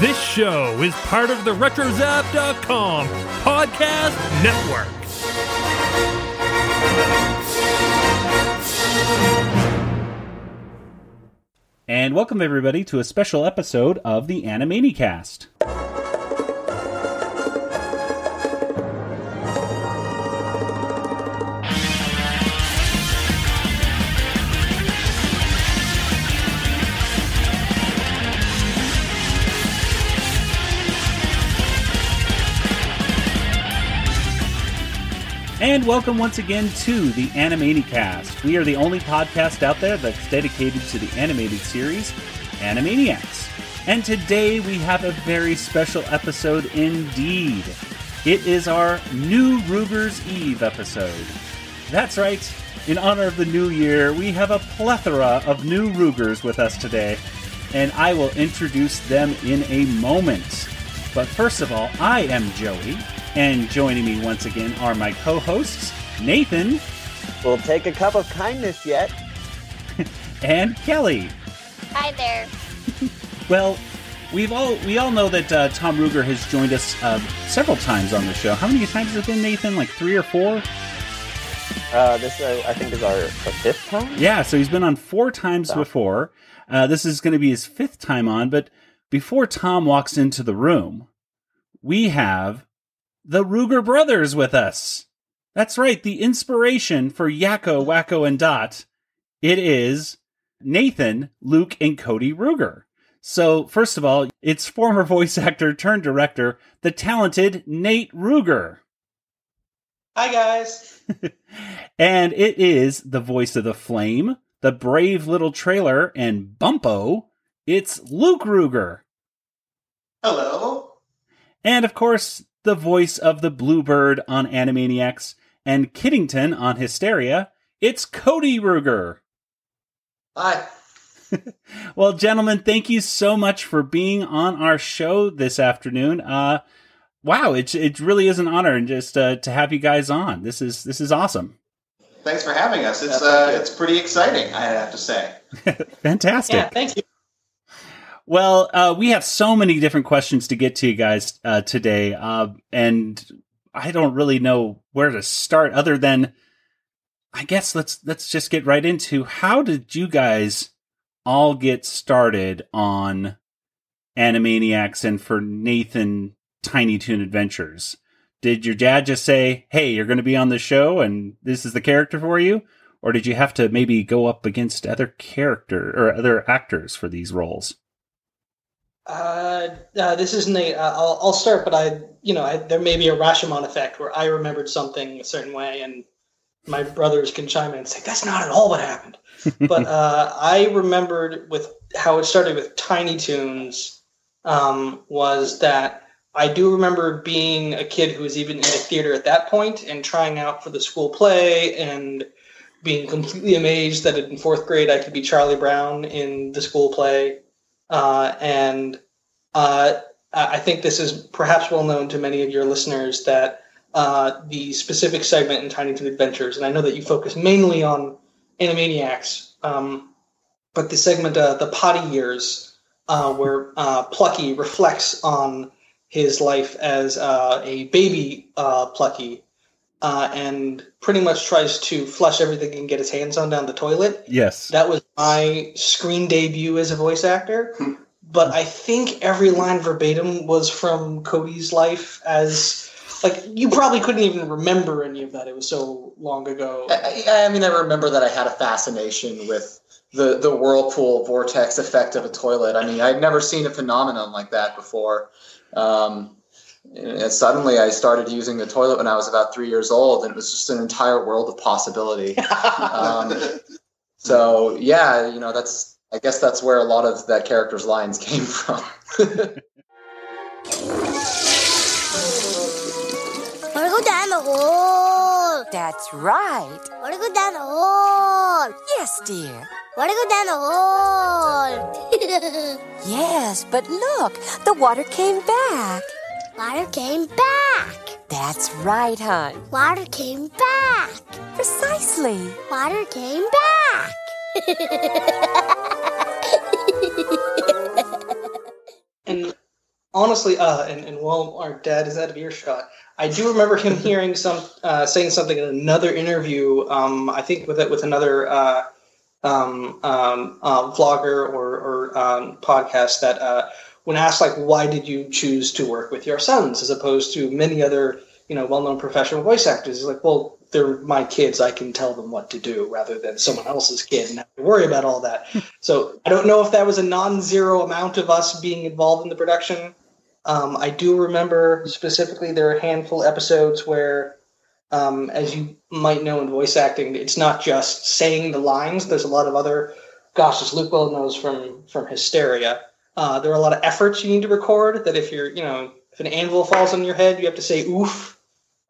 This show is part of the RetroZap.com podcast network. And welcome everybody to a special episode of the Animaniacast. And welcome once again to the Animaniacast. We are the only podcast out there that's dedicated to the animated series Animaniacs. And today we have a very special episode indeed. It is our New Ruegger's Eve episode. That's right, in honor of the new year, we have a plethora of new Rueggers with us today, and I will introduce them in a moment. But first of all, I am Joey, and joining me once again are my co hosts, Nathan We'll take a cup of kindness yet. and Kelly. Hi there. Well, we've all we all know that uh, Tom Ruegger has joined us uh, several times on the show. How many times has it been, Nathan? Like three or four? Uh, this, uh, I think, is our, our fifth time. Yeah, so he's been on four times Wow. before. Uh, this is going to be his fifth time on, but before Tom walks into the room, we have the Ruegger brothers with us. That's right, the inspiration for Yakko, Wakko, and Dot. It is Nathan, Luke, and Cody Ruegger. So, first of all, it's former voice actor turned director, the talented Nate Ruegger. Hi guys. and it is the voice of the flame, the brave little trailer, and Bumpo. It's Luke Ruegger. Hello. And of course, the voice of the Bluebird on Animaniacs and Kiddington on Histeria. It's Cody Ruegger. Hi. Well, gentlemen, thank you so much for being on our show this afternoon. Uh, wow, it it really is an honor and just uh, to have you guys on. This is this is awesome, Thanks for having us. It's uh, it's pretty exciting. I have to say. fantastic. Yeah, thank you. Well, uh, we have so many different questions to get to, you guys, uh, today, uh, and I don't really know where to start. Other than, I guess let's let's just get right into how did you guys all get started on Animaniacs and for Nathan Tiny Toon Adventures? Did your dad just say, "Hey, you're going to be on the show, and this is the character for you"? Or did you have to maybe go up against other character or other actors for these roles? Uh, uh, this is Nate. Uh, I'll, I'll start, but I, you know, I, there may be a Rashomon effect where I remembered something a certain way, and my brothers can chime in and say that's not at all what happened. but uh, I remembered with how it started with Tiny Toons um, was that I do remember being a kid who was even into theater at that point and trying out for the school play and being completely amazed that in fourth grade I could be Charlie Brown in the school play. Uh, and uh, I think this is perhaps well known to many of your listeners that uh, the specific segment in Tiny Toon Adventures, and I know that you focus mainly on Animaniacs, um, but the segment, uh, the potty years, uh, where uh, Plucky reflects on his life as a baby Plucky. Uh, and pretty much tries to flush everything he can get his hands on down the toilet. Yes. That was my screen debut as a voice actor. But I think every line verbatim was from Cody's life as like you probably couldn't even remember any of that. It was so long ago. I, I I mean, I remember that I had a fascination with the the whirlpool vortex effect of a toilet. I mean, I'd never seen a phenomenon like that before. Um, and suddenly, I started using the toilet when I was about three years old, and it was just an entire world of possibility. um, so, yeah, you know, that's I guess that's where a lot of that character's lines came from. Wanna go down the hole? That's right. Wanna go down the hole? Yes, dear. Wanna go down the hole? Yes, but look, the water came back. Water came back. That's right, hon. Water came back. Precisely. Water came back. And honestly, uh, and, and while our dad is out of earshot, I do remember him hearing some uh, saying something in another interview. Um, I think with it with another uh, um, um, uh, vlogger or, or um, podcast that uh, when asked like why did you choose to work with your sons as opposed to many other you know well-known professional voice actors, he's like, well, they're my kids. I can tell them what to do rather than someone else's kid and have to worry about all that. so I don't know if that was a non-zero amount of us being involved in the production. Um, I do remember specifically there are a handful of episodes where, um, as you might know in voice acting, it's not just saying the lines. There's a lot of other, gosh, as Luke well knows from from Histeria, uh, there are a lot of efforts you need to record. That if you're, you know, if an anvil falls on your head, you have to say oof,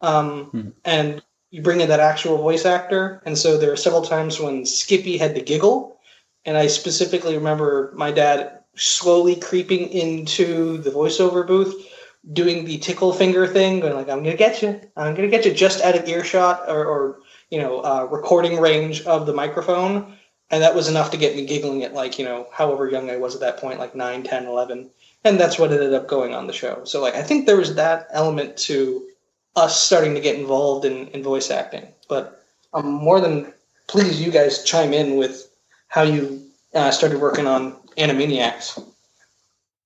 um, Hmm. and you bring in that actual voice actor. And so there are several times when Skippy had to giggle, and I specifically remember my dad slowly creeping into the voiceover booth, doing the tickle finger thing, going like, "I'm gonna get you, I'm gonna get you," just out of earshot or, or you know, uh, recording range of the microphone, and that was enough to get me giggling at like you know, however young I was at that point, like 9, 10, 11. and that's what ended up going on the show. So like, I think there was that element to us starting to get involved in, in voice acting, but I'm more than pleased you guys chime in with how you uh, started working on Animaniacs.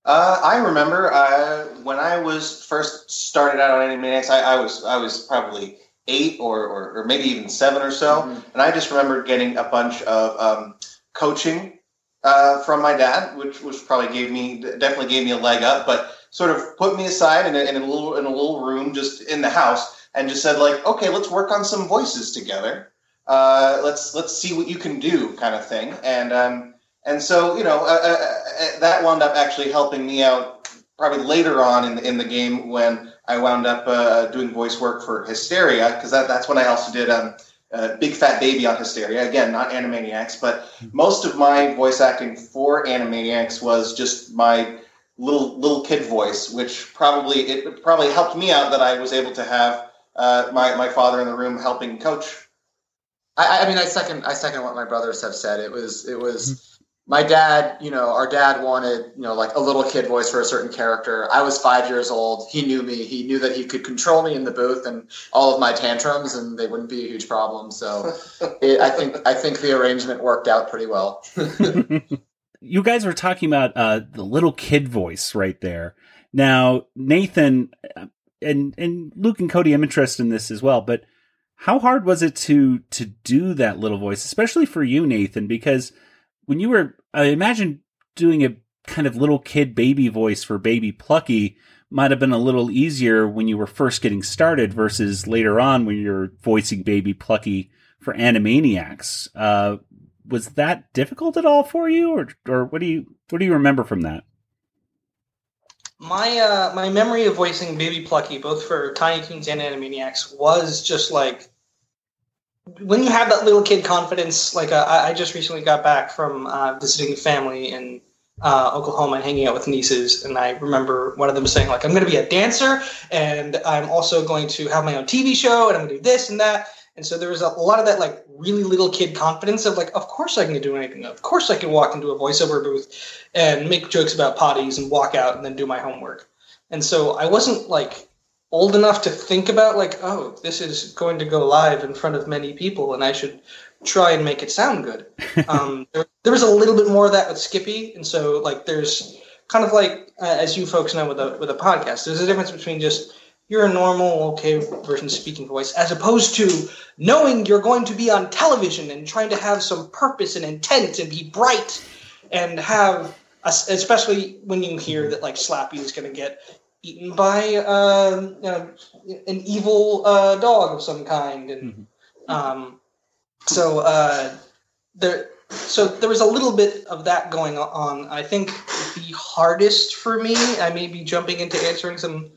Uh, I remember uh, when I was first started out on Animaniacs. I, I was I was probably eight or, or, or maybe even seven or so, and I just remember getting a bunch of um, coaching uh, from my dad, which which probably gave me definitely gave me a leg up, but sort of put me aside in a, in a little in a little room just in the house and just said like, okay, let's work on some voices together. Uh, let's let's see what you can do, kind of thing, and. Um, and so, you know, uh, uh, uh, that wound up actually helping me out probably later on in the, in the game when I wound up uh, doing voice work for Histeria, because that, that's when I also did um, uh, Big Fat Baby on Histeria. Again, not Animaniacs, but most of my voice acting for Animaniacs was just my little little kid voice, which probably it probably helped me out that I was able to have uh, my my father in the room helping coach. I, I mean, I second I second what my brothers have said. It was it was my dad. You know, our dad wanted you know like a little kid voice for a certain character. I was five years old. He knew me. He knew that he could control me in the booth and all of my tantrums, and they wouldn't be a huge problem. So it, I think I think the arrangement worked out pretty well. you guys were talking about uh, the little kid voice right there. Now, Nathan uh, and and Luke and Cody, I'm interested in this as well. But how hard was it to to do that little voice, especially for you, Nathan? Because when you were, I imagine doing a kind of little kid baby voice for Baby Plucky might have been a little easier when you were first getting started versus later on when you're voicing Baby Plucky for Animaniacs. Uh, was that difficult at all for you, or or what do you what do you remember from that? My uh, my memory of voicing Baby Plucky, both for Tiny Toons and Animaniacs, was just like when you have that little kid confidence. Like uh, I just recently got back from uh, visiting family in uh, Oklahoma and hanging out with nieces, and I remember one of them saying like, "I'm going to be a dancer, and I'm also going to have my own TV show, and I'm going to do this and that." And so there was a lot of that like really little kid confidence of like, of course I can do anything. Of course I can walk into a voiceover booth and make jokes about potties and walk out and then do my homework. And so I wasn't like old enough to think about like, oh, this is going to go live in front of many people and I should try and make it sound good. um, there, there was a little bit more of that with Skippy. And so like there's kind of like, uh, as you folks know with a, with a podcast, there's a difference between just you're a normal, okay version speaking voice, as opposed to knowing you're going to be on television and trying to have some purpose and intent and be bright and have, a, especially when you hear that like Slappy is going to get eaten by uh, you know, an evil uh, dog of some kind, and um, so uh, there. So there was a little bit of that going on. I think the hardest for me, I may be jumping into answering some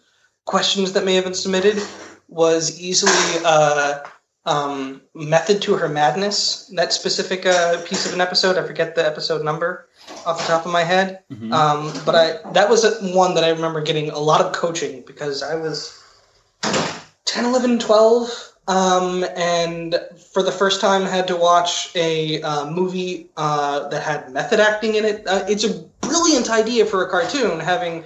questions that may have been submitted was easily uh, um, method to her madness that specific uh, piece of an episode. I forget the episode number off the top of my head. Um, but i that was one that i remember getting a lot of coaching because i was 10 11 12 um, and for the first time had to watch a uh, movie uh, that had method acting in it. Uh, it's a brilliant idea for a cartoon having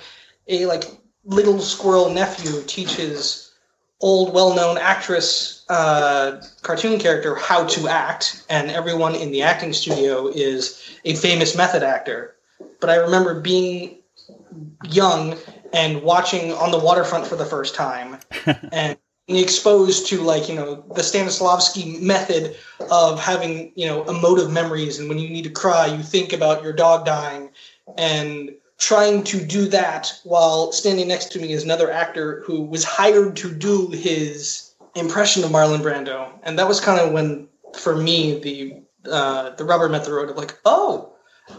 a like little squirrel nephew teaches old well-known actress uh, cartoon character how to act, and everyone in the acting studio is a famous method actor. But I remember being young and watching on the waterfront for the first time and exposed to like you know the Stanislavski method of having you know emotive memories and when you need to cry you think about your dog dying and trying to do that while standing next to me is another actor who was hired to do his impression of Marlon Brando and that was kind of when for me the uh, the rubber met the road of like oh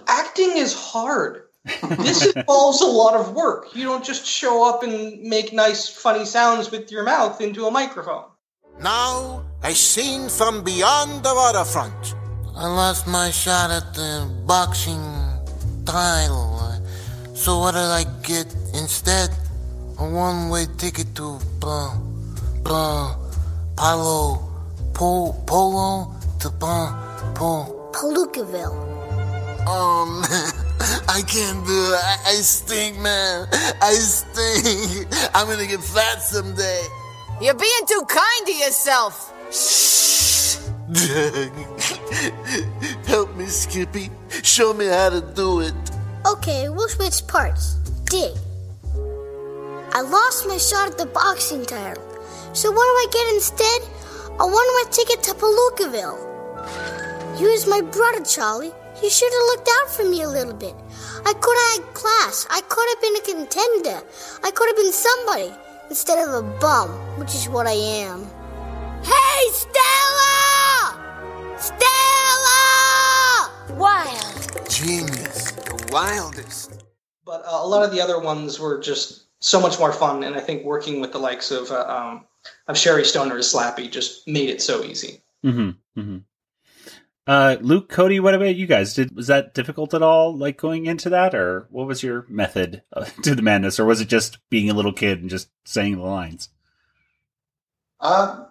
acting is hard this involves a lot of work. You don't just show up and make nice, funny sounds with your mouth into a microphone. Now, a scene from beyond the waterfront. I lost my shot at the boxing title. So what did I get instead? A one-way ticket to uh, uh, Palo, po, Polo to uh, po, Palookaville. Um, I can't do it. I, I stink, man. I stink. I'm gonna get fat someday. You're being too kind to yourself. Shh. Help me, Skippy. Show me how to do it. Okay, we'll switch parts. Dig. I lost my shot at the boxing title. So what do I get instead? A one-way ticket to Palookaville. You is my brother, Charlie. You should have looked out for me a little bit. I could have had class. I could have been a contender. I could have been somebody instead of a bum, which is what I am. Hey, Stella! Stella! Wild. Genius. The wildest. But uh, a lot of the other ones were just so much more fun, and I think working with the likes of uh, um, of Sherri Stoner as Slappy just made it so easy. Mm-hmm. Mm-hmm. Uh, Luke, Cody, what about you guys? Did was that difficult at all, like going into that, or what was your method uh, to the madness, or was it just being a little kid and just saying the lines? Uh,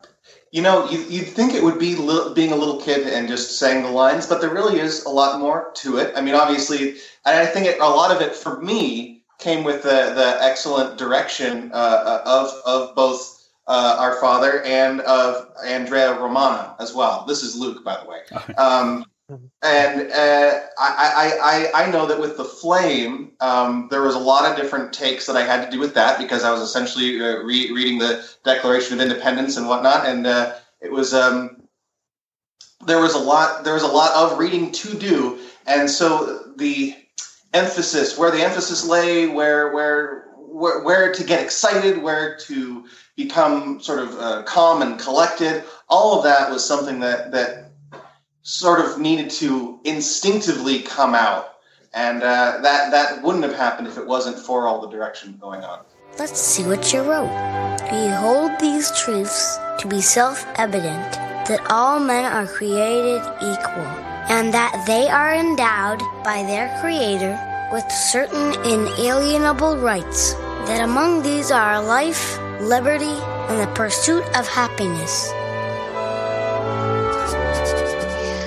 you know, you, you'd think it would be li- being a little kid and just saying the lines, but there really is a lot more to it. I mean, obviously, and I think it, a lot of it for me came with the, the excellent direction uh, of of both uh, our father and of Andrea Romano as well. This is Luke, by the way. Um, and uh, I, I, I, I know that with the flame, um, there was a lot of different takes that I had to do with that because I was essentially uh, re- reading the Declaration of Independence and whatnot, and uh, it was um, there was a lot there was a lot of reading to do, and so the emphasis where the emphasis lay, where where where, where to get excited, where to become sort of uh, calm and collected. All of that was something that that sort of needed to instinctively come out, and uh, that that wouldn't have happened if it wasn't for all the direction going on. Let's see what you wrote. We hold these truths to be self evident that all men are created equal, and that they are endowed by their Creator with certain inalienable rights, that among these are life, liberty, and the pursuit of happiness.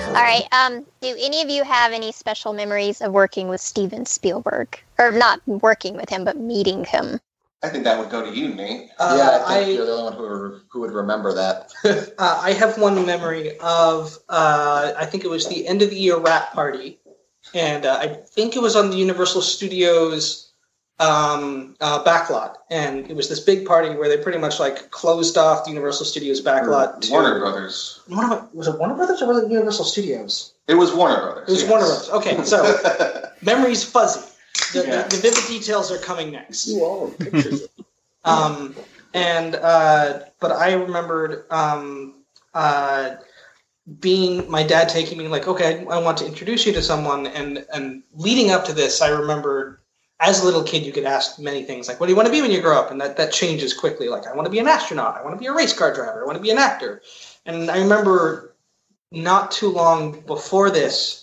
All right. Um, do any of you have any special memories of working with Steven Spielberg, or not working with him, but meeting him? I think that would go to you, Nate. Uh, yeah, I think I- you're the only one who, who would remember that. Uh, I have one memory of uh, I think it was the end of the year wrap party, and uh, I think it was on the Universal Studios um, uh, backlot, and it was this big party where they pretty much like closed off the Universal Studios backlot. to, Warner Brothers. Warner, was it Warner Brothers or was it Universal Studios? It was Warner Brothers. It was yes. Warner Brothers. Okay, so memory's fuzzy. The, Yeah. the, the vivid details are coming next. You all pictures. Um, and uh, but I remembered um, uh, being my dad taking me like, okay, I, I want to introduce you to someone, and and leading up to this, I remembered as a little kid, you could ask many things like, what do you want to be when you grow up? And that that changes quickly. Like, I want to be an astronaut. I want to be a race car driver. I want to be an actor. And I remember not too long before this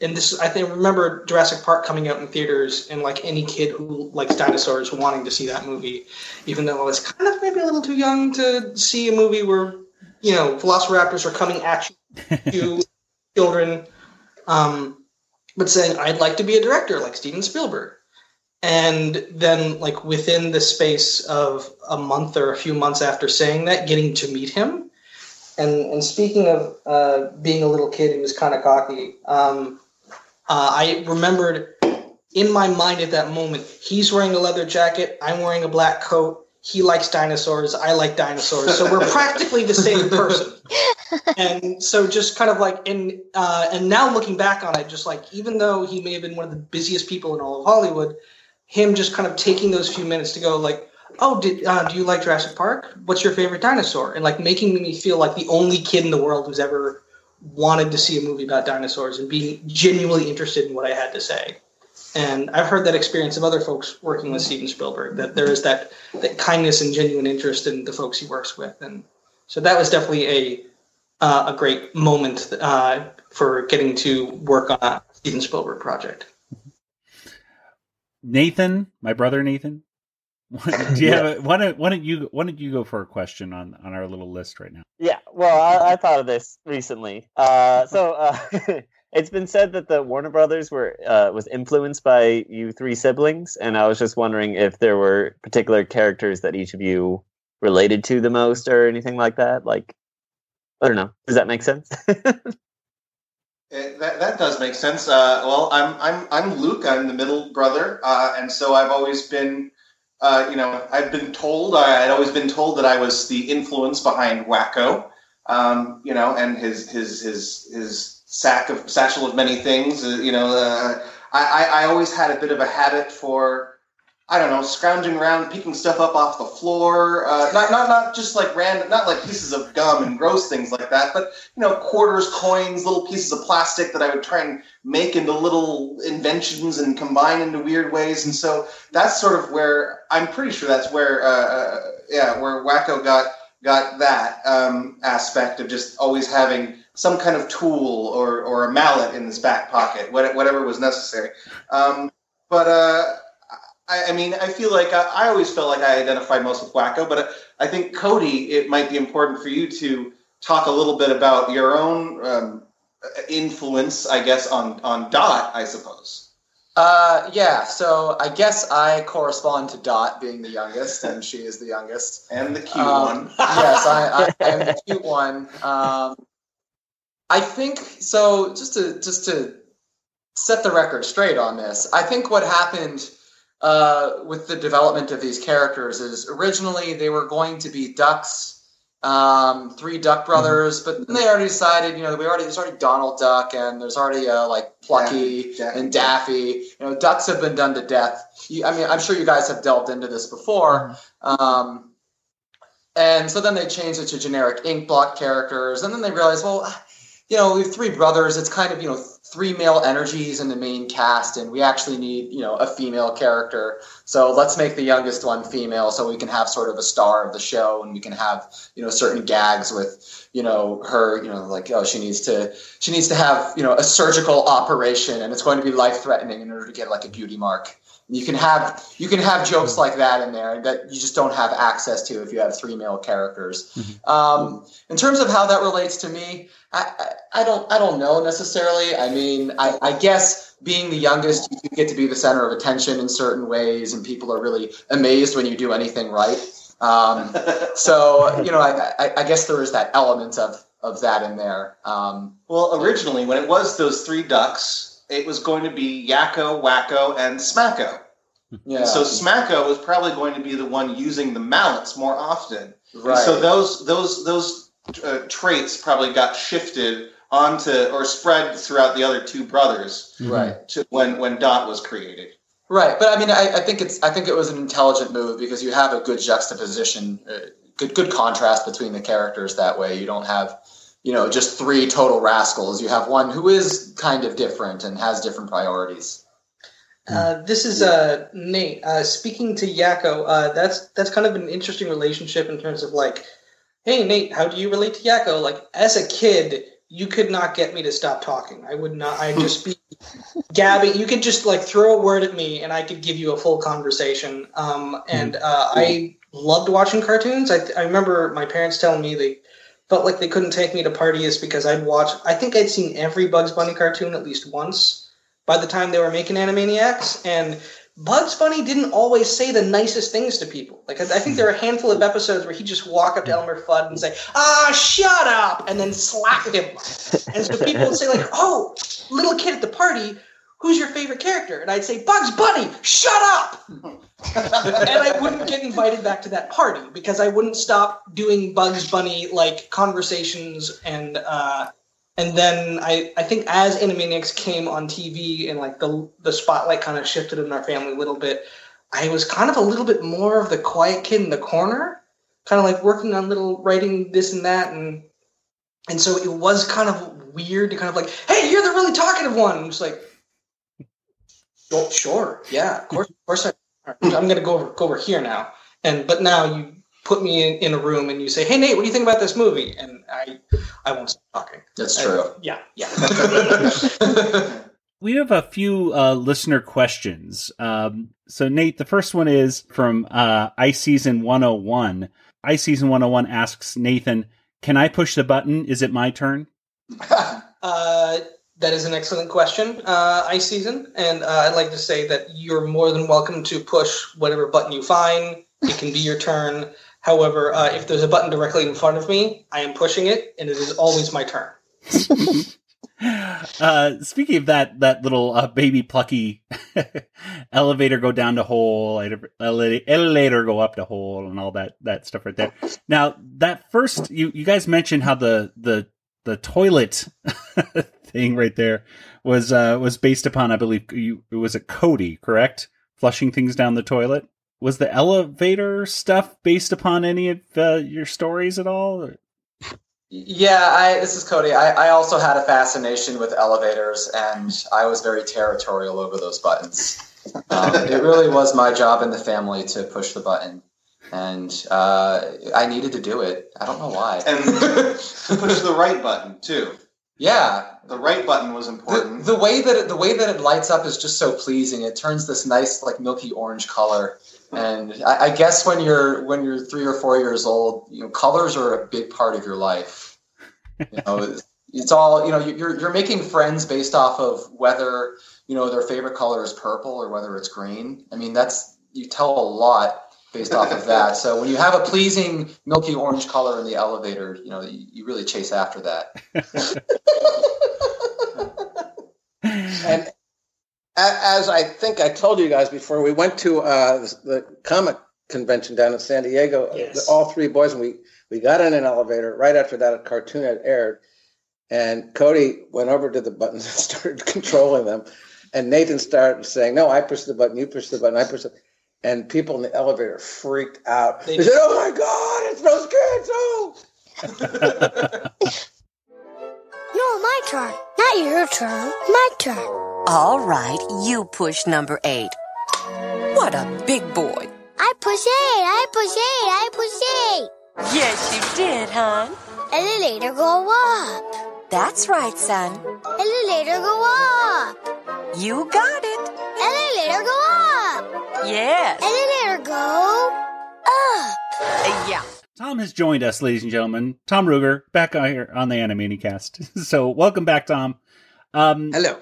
and this I think remember Jurassic Park coming out in theaters and like any kid who likes dinosaurs wanting to see that movie, even though I was kind of maybe a little too young to see a movie where you know velociraptors are coming at you, you children, um, but saying I'd like to be a director like Steven Spielberg, and then like within the space of a month or a few months after saying that, getting to meet him. And and speaking of uh, being a little kid who was kind of cocky, um, uh, I remembered in my mind at that moment, he's wearing a leather jacket, I'm wearing a black coat. He likes dinosaurs, I like dinosaurs, so we're practically the same person. and so, just kind of like, and uh, and now looking back on it, just like even though he may have been one of the busiest people in all of Hollywood, him just kind of taking those few minutes to go like, oh, did uh, do you like Jurassic Park? What's your favorite dinosaur? And like making me feel like the only kid in the world who's ever wanted to see a movie about dinosaurs and being genuinely interested in what I had to say. And I've heard that experience of other folks working with Steven Spielberg that there is that that kindness and genuine interest in the folks he works with, and so that was definitely a uh, a great moment uh, for getting to work on a Steven Spielberg project. Nathan, my brother Nathan, do you have a, why don't why don't you why don't you go for a question on on our little list right now? Yeah, well, I, I thought of this recently. Uh, so uh, it's been said that the Warner Brothers were uh, was influenced by you three siblings, and I was just wondering if there were particular characters that each of you related to the most, or anything like that. Like, I don't know. Does that make sense? Eh, that, that does make sense. Uh, well, I'm I'm I'm Luke. I'm the middle brother, uh, and so I've always been, uh, you know, I've been told I, would always been told that I was the influence behind Wakko, um, you know, and his his his his sack of satchel of many things. Uh, you know, uh, I I always had a bit of a habit for I don't know, scrounging around, picking stuff up off the floor. Uh, not, not, not just like random, not like pieces of gum and gross things like that, but you know, quarters, coins, little pieces of plastic that I would try and make into little inventions and combine into weird ways. And so that's sort of where I'm pretty sure that's where, uh, uh yeah, where Wakko got got that um, aspect of just always having some kind of tool or, or a mallet in his back pocket, whatever was necessary. Um, but uh, I, I, mean, I feel like I, I, always felt like I identified most with Wakko, but I think Cody, it might be important for you to talk a little bit about your own um, influence, I guess, on on Dot. I suppose. Uh, yeah. So I guess I correspond to Dot being the youngest, and she is the youngest, and the cute um, one. yes, I, I am the cute one. Um, I think so. Just to just to set the record straight on this, I think what happened uh, with the development of these characters is originally they were going to be ducks, um, three Duck mm-hmm. brothers, mm-hmm. but then they already decided, you know, we already there's already Donald Duck and there's already uh, like Plucky and Daffy. You know, ducks have been done to death. You, I mean, I'm sure you guys have delved into this before. Mm-hmm. Um, and so then they changed it to generic ink block characters, and then they realized, well, you know, we have three brothers. It's kind of you know three male energies in the main cast, and we actually need you know a female character. So let's make the youngest one female, so we can have sort of a star of the show, and we can have you know certain gags with you know her you know like oh she needs to she needs to have you know a surgical operation, and it's going to be life threatening in order to get like a beauty mark. You can have you can have jokes like that in there that you just don't have access to if you have three male characters. Mm-hmm. Um, in terms of how that relates to me, I, I, don't I don't know necessarily. I mean, I, I guess being the youngest, you get to be the center of attention in certain ways, and people are really amazed when you do anything right. Um, so you know, I, I, I guess there is that element of of that in there. Um, well, originally, when it was those three ducks, it was going to be Yakko, Wakko, and Smacko. Yeah. So Smacko was probably going to be the one using the mallets more often. Right. And so those those those uh, traits probably got shifted onto or spread throughout the other two brothers. Right. To when when Dot was created. Right, but I mean, I, I, think it's I think it was an intelligent move because you have a good juxtaposition, uh, good good contrast between the characters that way. You don't have you know, just three total rascals. You have one who is kind of different and has different priorities. Uh, this is uh, Nate. Uh, speaking to Yakko, uh, that's that's kind of an interesting relationship in terms of like, hey Nate, how do you relate to Yakko? Like as a kid, you could not get me to stop talking. I would not. I'd just be gabbing. You could just like throw a word at me, and I could give you a full conversation. Um, and uh, I loved watching cartoons. I, I remember my parents telling me they felt like they couldn't take me to parties because I'd watch. I think I'd seen every Bugs Bunny cartoon at least once by the time they were making Animaniacs, and Bugs Bunny didn't always say the nicest things to people. Like I think there are a handful of episodes where he just walk up to Elmer Fudd and say, "Ah, shut up," and then slap him. And so people would say like, "Oh, little kid at the party, who's your favorite character?" And I'd say, "Bugs Bunny, shut up." and I wouldn't get invited back to that party because I wouldn't stop doing Bugs Bunny like conversations and uh, and then I, I think as Animaniacs came on TV and like the the spotlight kind of shifted in our family a little bit, I was kind of a little bit more of the quiet kid in the corner, kind of like working on little writing this and that and and so it was kind of weird to kind of like, hey, you're the really talkative one. I'm just like, oh, sure, yeah, of course, of course. I, I'm gonna go over go over here now. And but now you put me in, in a room and you say, hey, Nate, what do you think about this movie? And I I won't stop talking. That's I- true. yeah, yeah. We have a few uh, listener questions. Um, so, Nate, the first one is from uh, Ice Season 101. Ice Season 101 asks Nathan, Can I push the button? Is it my turn? Uh, that is an excellent question, uh, Ice Season. And uh, I'd like to say that you're more than welcome to push whatever button you find. It can be your turn. However, uh, if there's a button directly in front of me, I am pushing it, and it is always my turn. Uh, speaking of that, that little uh, baby plucky elevator go down the hole, ele- elevator go up the hole, and all that that stuff right there. Now, that first, you you guys mentioned how the the the toilet thing right there was uh was based upon, I believe, you it was a Cody, correct? Flushing things down the toilet. Was the elevator stuff based upon any of uh, your stories at all? or- Yeah, I, this is Cody. I, I also had a fascination with elevators, and I was very territorial over those buttons. Um, it really was my job in the family to push the button, and uh, I needed to do it. I don't know why. And push the right button too. Yeah, The right button was important. the way that it, the way that it lights up is just so pleasing. It turns this nice like milky orange color, and I, I guess when you're when you're three or four years old, you know, colors are a big part of your life. You know, it's, it's all you know. You're you're making friends based off of whether you know their favorite color is purple or whether it's green. I mean, that's you tell a lot based off of that. So when you have a pleasing milky orange color in the elevator, you know, you, you really chase after that. And as I think I told you guys before, we went to uh, the, the comic convention down in San Diego. Yes. All three boys, and we we got in an elevator. Right after that, a cartoon had aired, and Cody went over to the buttons and started controlling them. And Nathan started saying, "No, I push the button. You push the button. I push it." And people in the elevator freaked out. They, They- said, "Oh my God, it's those kids!" Oh. No, my turn. Not your turn. My turn. All right, you push number eight. What a big boy. I push eight. I push eight. I push eight. Yes, you did, hon. Elevator go up. That's right, son. Elevator go up. You got it. Elevator go up. Yes. Elevator go up. Uh, yeah. Tom has joined us, ladies and gentlemen. Tom Ruegger, back on here on the Animaniacast. So, welcome back, Tom. Um, Hello.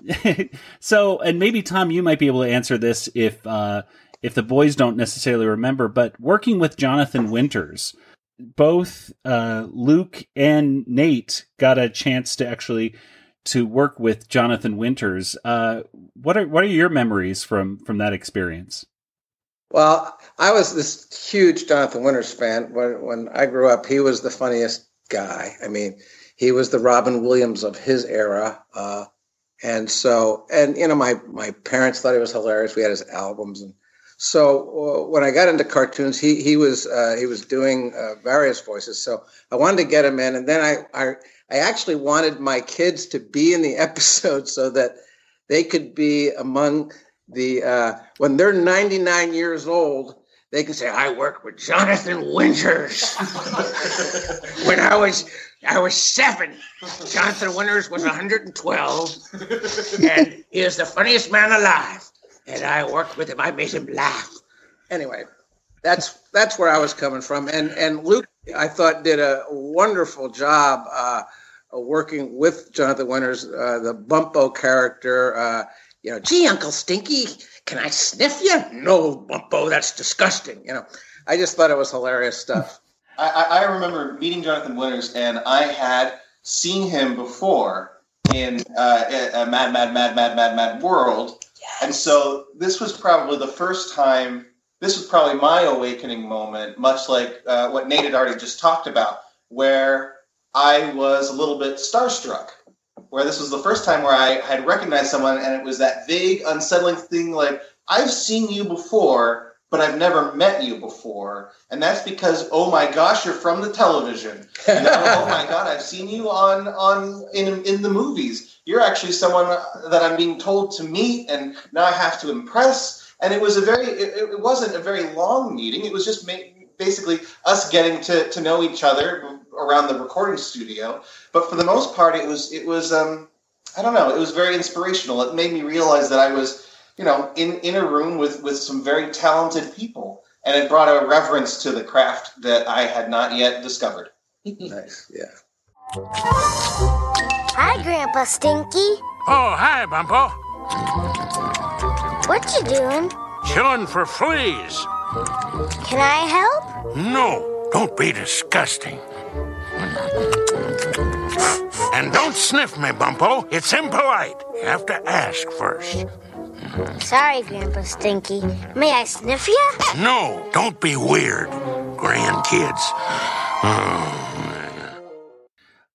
so, and maybe Tom, you might be able to answer this if uh, if the boys don't necessarily remember. But working with Jonathan Winters, both uh, Luke and Nate got a chance to actually to work with Jonathan Winters. Uh, what are what are your memories from from that experience? Well, I was this huge Jonathan Winters fan. When when I grew up, he was the funniest guy. I mean, he was the Robin Williams of his era. Uh, and so, and you know, my my parents thought he was hilarious. We had his albums, and so uh, when I got into cartoons, he he was uh, he was doing uh, various voices. So I wanted to get him in, and then I I I actually wanted my kids to be in the episode so that they could be among the uh, when they're 99 years old they can say i worked with jonathan winters. When i was i was seven jonathan winters was 112 and he is the funniest man alive and i worked with him. I made him laugh. Anyway that's that's where i was coming from and and luke i thought did a wonderful job uh, working with jonathan winters uh, the bumpo character uh, you know, gee, Uncle Stinky, can I sniff you? No, Bumpo, that's disgusting. You know, I just thought it was hilarious stuff. I, I remember meeting Jonathan Winters, and I had seen him before in uh, a Mad, Mad, Mad, Mad, Mad, Mad World, and so this was probably the first time. This was probably my awakening moment, much like uh, what Nate had already just talked about, where I was a little bit starstruck. Where this was the first time where I had recognized someone, and it was that vague, unsettling thing like, I've seen you before, but I've never met you before. And that's because, oh my gosh, you're from the television. You know, oh my god, I've seen you on on in in the movies. You're actually someone that I'm being told to meet, and now I have to impress. And it was a very, it, it wasn't a very long meeting. It was just ma- basically us getting to, to know each other around the recording studio. But for the most part, it was it was um, I don't know. It was very inspirational. It made me realize that I was you know in in a room with with some very talented people, and it brought a reverence to the craft that I had not yet discovered. nice, yeah. Hi, Grandpa Stinky. Oh, hi, Bumpo. What you doing? Chilling for fleas. Can I help? No, don't be disgusting. And don't sniff me, Bumpo. It's impolite. You have to ask first. Sorry, Grandpa Stinky. May I sniff you? No, don't be weird, grandkids. Oh.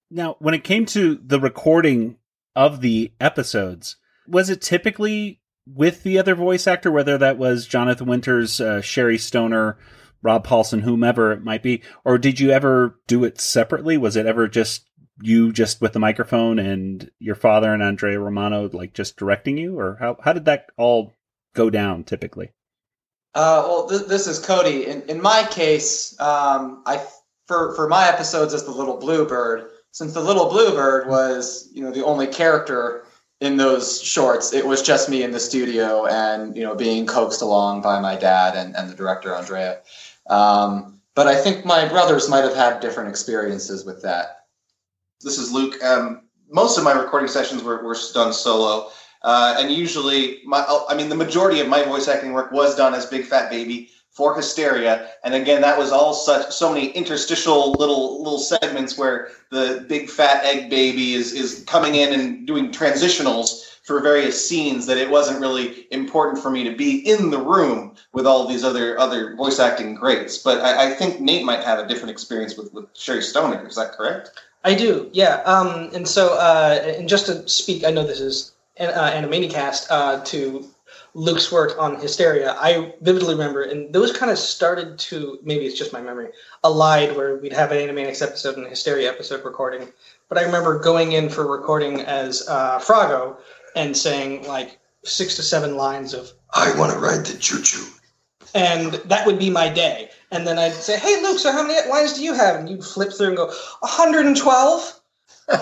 Now, when it came to the recording of the episodes, was it typically with the other voice actor, whether that was Jonathan Winters, uh, Sherri Stoner, Rob Paulsen, whomever it might be, or did you ever do it separately? Was it ever just you, just with the microphone, and your father and Andrea Romano, like just directing you, or how how did that all go down typically? Uh, well, th- this is Cody. In, in my case, um, I for for my episodes as the little bluebird, since the little bluebird was you know the only character in those shorts, it was just me in the studio and you know being coaxed along by my dad and, and the director Andrea. Um, but I think my brothers might have had different experiences with that. This is Luke. Um, most of my recording sessions were, were done solo. Uh, and usually, my, I mean, the majority of my voice acting work was done as Big Fat Baby for Histeria. And again, that was all such so many interstitial little little segments where the big fat egg baby is is coming in and doing transitionals for various scenes that it wasn't really important for me to be in the room with all these other other voice acting greats. But I, I think Nate might have a different experience with with Sherri Stoner. Is that correct? I do, yeah. Um, and so, uh, and just to speak, I know this is an uh, Animaniacast, uh, to Luke's work on Histeria, I vividly remember, and those kind of started to, maybe it's just my memory, allied where we'd have an Animaniacs episode and a Histeria episode recording. But I remember going in for recording as uh, Froggo and saying like six to seven lines of, I want to ride the choo choo. And that would be my day. And then I'd say, hey, Luke, so how many lines do you have? And you'd flip through and go, 112?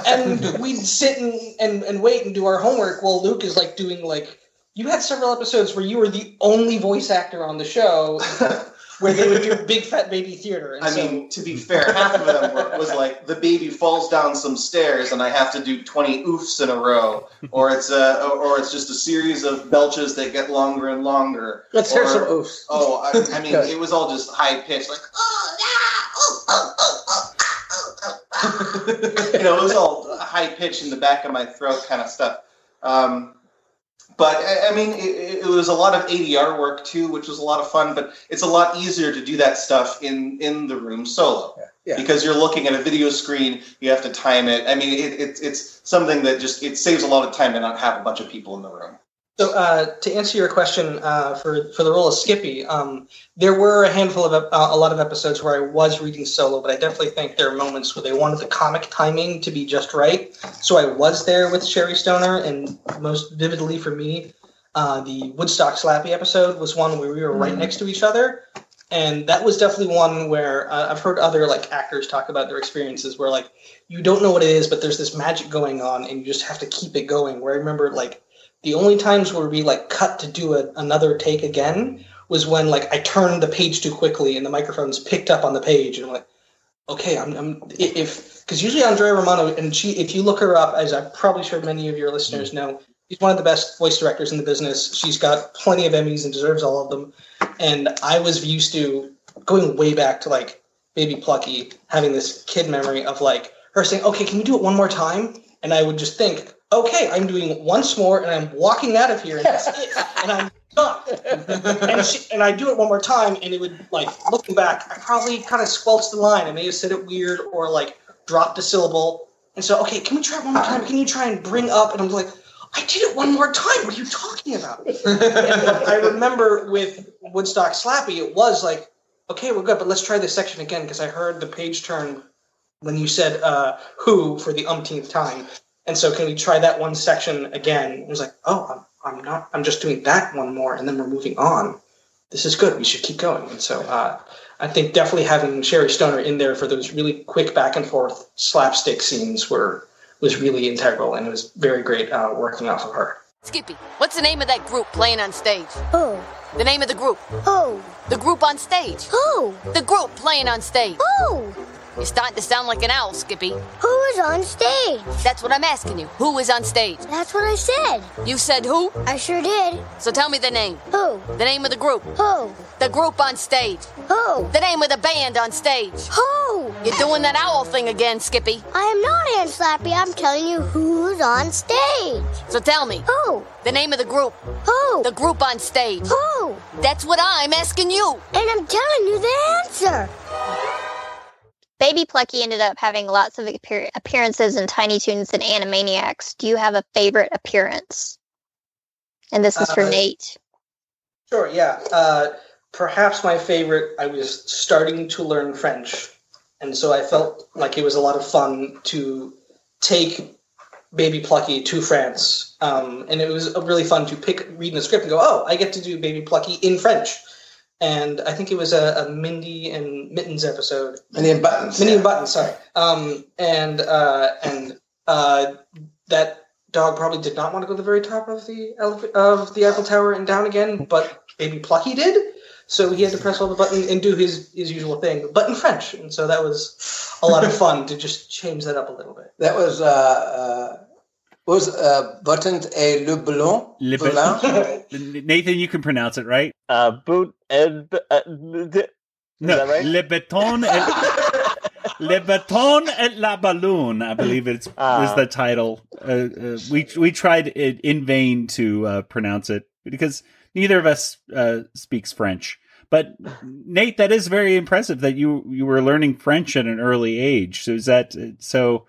and we'd sit and, and, and wait and do our homework while Luke is like doing like you had several episodes where you were the only voice actor on the show where they would do big fat baby theater. And I so, mean, to be fair, half of them were, was like the baby falls down some stairs and I have to do twenty oofs in a row, or it's a, or it's just a series of belches that get longer and longer. Let's or, hear some oofs. Oh, I, I mean, it was all just high pitched, like oh yeah, oh, oh, oh, you know, it was all high pitched in the back of my throat kind of stuff. Um, but I, I mean, it, it was a lot of ADR work too, which was a lot of fun. But it's a lot easier to do that stuff in in the room solo Yeah. because you're looking at a video screen. You have to time it. I mean, it, it, it's something that just it saves a lot of time to not have a bunch of people in the room. So uh, to answer your question uh, for for the role of Skippy, um, there were a handful of uh, a lot of episodes where I was reading solo, but I definitely think there are moments where they wanted the comic timing to be just right. So I was there with Sherri Stoner, and most vividly for me, uh, the Woodstock Slappy episode was one where we were right Mm. next to each other, and that was definitely one where uh, I've heard other like actors talk about their experiences where like you don't know what it is, but there's this magic going on, and you just have to keep it going. Where I remember like the only times where we like cut to do a, another take again was when like I turned the page too quickly and the microphones picked up on the page and I'm like, okay, I'm, I'm if because usually Andrea Romano and she if you look her up as I'm probably sure many of your listeners know, she's one of the best voice directors in the business. She's got plenty of Emmys and deserves all of them. And I was used to going way back to like Baby Plucky, having this kid memory of like her saying, "Okay, can we do it one more time?" And I would just think, "Okay, I'm doing once more, and I'm walking out of here, and that's it, and I'm done." and, she, and I do it one more time, and it would like looking back, I probably kind of squelched the line. I may have said it weird or like dropped a syllable. And so, okay, can we try it one more time? Can you try and bring up? And I'm like, I did it one more time. What are you talking about? and I remember with Woodstock Slappy, it was like, okay, we're good, but let's try this section again because I heard the page turn when you said uh, "who" for the umpteenth time. And so, can we try that one section again? It was like, oh, I'm, I'm not. I'm just doing that one more, and then we're moving on. This is good. We should keep going. And so, uh, I think definitely having Sherri Stoner in there for those really quick back and forth slapstick scenes were was really integral, and it was very great uh, working off of her. Skippy, what's the name of that group playing on stage? Who? The name of the group. Who? The group on stage. Who? The group playing on stage. Who? You're starting to sound like an owl, Skippy. Who is on stage? That's what I'm asking you. Who is on stage? That's what I said. You said who? I sure did. So tell me the name. Who? The name of the group. Who? The group on stage. Who? The name of the band on stage. Who? You're doing that owl thing again, Skippy. I am not Aunt Slappy. I'm telling you who's on stage. So tell me. Who? The name of the group. Who? The group on stage. Who? That's what I'm asking you. And I'm telling you the answer. Baby Plucky ended up having lots of appear- appearances in Tiny Toons and Animaniacs. Do you have a favorite appearance? And this is for Uh, Nate. Sure, yeah. Uh, perhaps my favorite, I was starting to learn French. And so I felt like it was a lot of fun to take Baby Plucky to France. Um, and it was really fun to pick, read the script and go, oh, I get to do Baby Plucky in French. And I think it was a, a Mindy and Mittens episode. Mindy and Buttons. Mindy and Buttons, sorry. Um, and uh, and uh, that dog probably did not want to go to the very top of the elev- of the Eiffel Tower and down again, but Baby Plucky did. So he had to press all the button and do his his usual thing, but in French. And so that was a lot of fun to just change that up a little bit. That was uh, uh, was uh, Button et le ballon. Le Ballon? Nathan, you can pronounce it, right? Uh, boot and uh, th- No, that right? Le Béton et, Le Béton et la Balloon, I believe it's Ah. was the title. Uh, uh, we we tried it in vain to uh, pronounce it because neither of us uh, speaks French. But Nate, that is very impressive that you you were learning French at an early age. So is that uh, so?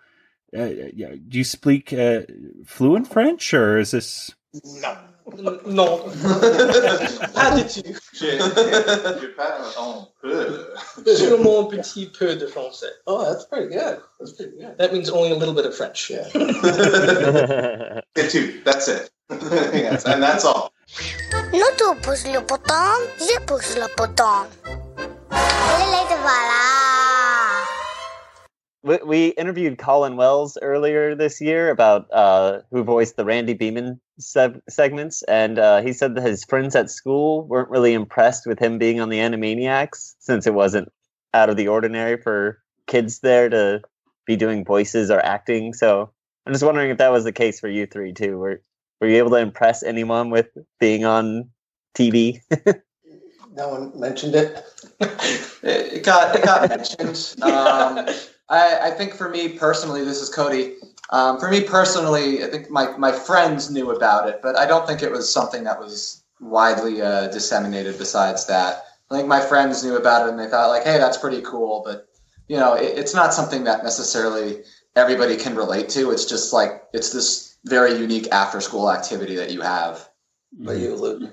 Uh, yeah, do you speak uh, fluent French, or is this? No. Non. Pas du tout. J'ai j'ai pas un peu. Seulement un petit peu de français. Oh, that's pretty good. That's pretty good. That means only a little bit of French. Yeah. Get two. That's it. yes, and that's all. Non, tu pousse le bouton, je pousse le bouton. Lele de voilà. We, we interviewed Colin Wells earlier this year about uh, who voiced the Randy Beaman seg- segments, and uh, he said that his friends at school weren't really impressed with him being on the Animaniacs since it wasn't out of the ordinary for kids there to be doing voices or acting. So I'm just wondering if that was the case for you three too. Were were you able to impress anyone with being on TV? No one mentioned it. it got it got mentioned. Um, I, I think for me personally, this is Cody. Um, for me personally, I think my, my friends knew about it, but I don't think it was something that was widely uh, disseminated. Besides that, I think my friends knew about it and they thought like, "Hey, that's pretty cool," but you know, it, it's not something that necessarily everybody can relate to. It's just like it's this very unique after school activity that you have. But you, Luke.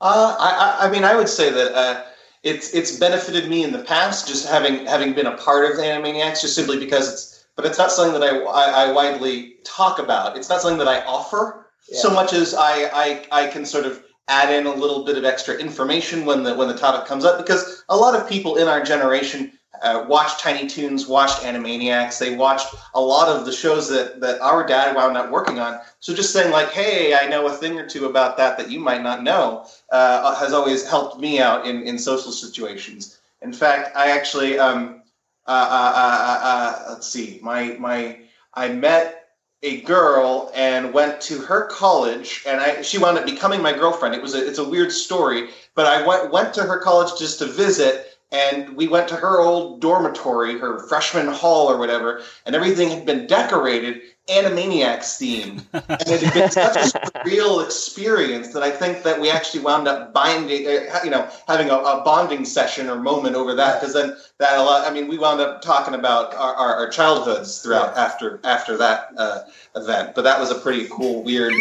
Uh, I, I, I mean, I would say that uh, it's it's benefited me in the past, just having having been a part of the Animaniacs, just simply because it's. But it's not something that I, I, I widely talk about. It's not something that I offer so much as I, I I can sort of add in a little bit of extra information when the when the topic comes up because a lot of people in our generation uh, watched Tiny Toons, watched Animaniacs, they watched a lot of the shows that that our dad wound up working on. So just saying like, hey, I know a thing or two about that that you might not know uh, has always helped me out in in social situations. In fact, I actually um uh, uh, uh, uh, let's see, my my I met a girl and went to her college, and I she wound up becoming my girlfriend. It was a it's a weird story, but I went went to her college just to visit. And we went to her old dormitory, her freshman hall or whatever, and everything had been decorated Animaniacs themed. And it had been such a real experience that I think that we actually wound up binding, uh, you know, having a, a bonding session or moment over that. Because then that a lot, I mean, we wound up talking about our, our, our childhoods throughout after after that uh, event. But that was a pretty cool, weird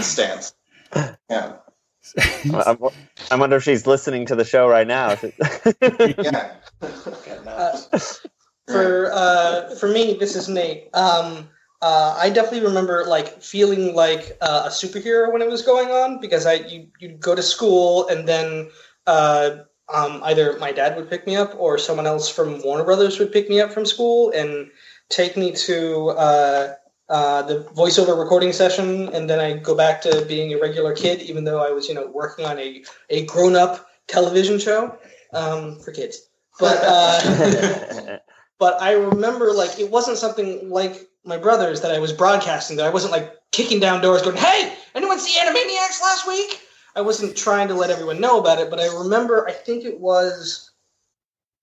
stance. Yeah. I, I wonder if she's listening to the show right now. yeah. Uh, for uh, for me, this is Nate. Um, uh, I definitely remember like feeling like uh, a superhero when it was going on because I you you'd go to school and then uh, um, either my dad would pick me up or someone else from Warner Brothers would pick me up from school and take me to uh, the voiceover recording session, and then I go back to being a regular kid, even though I was you know working on a a grown up television show um, for kids. But uh, but I remember like it wasn't something like my brothers that I was broadcasting. That I wasn't like kicking down doors, going, "Hey, anyone see Animaniacs last week?" I wasn't trying to let everyone know about it, but I remember. I think it was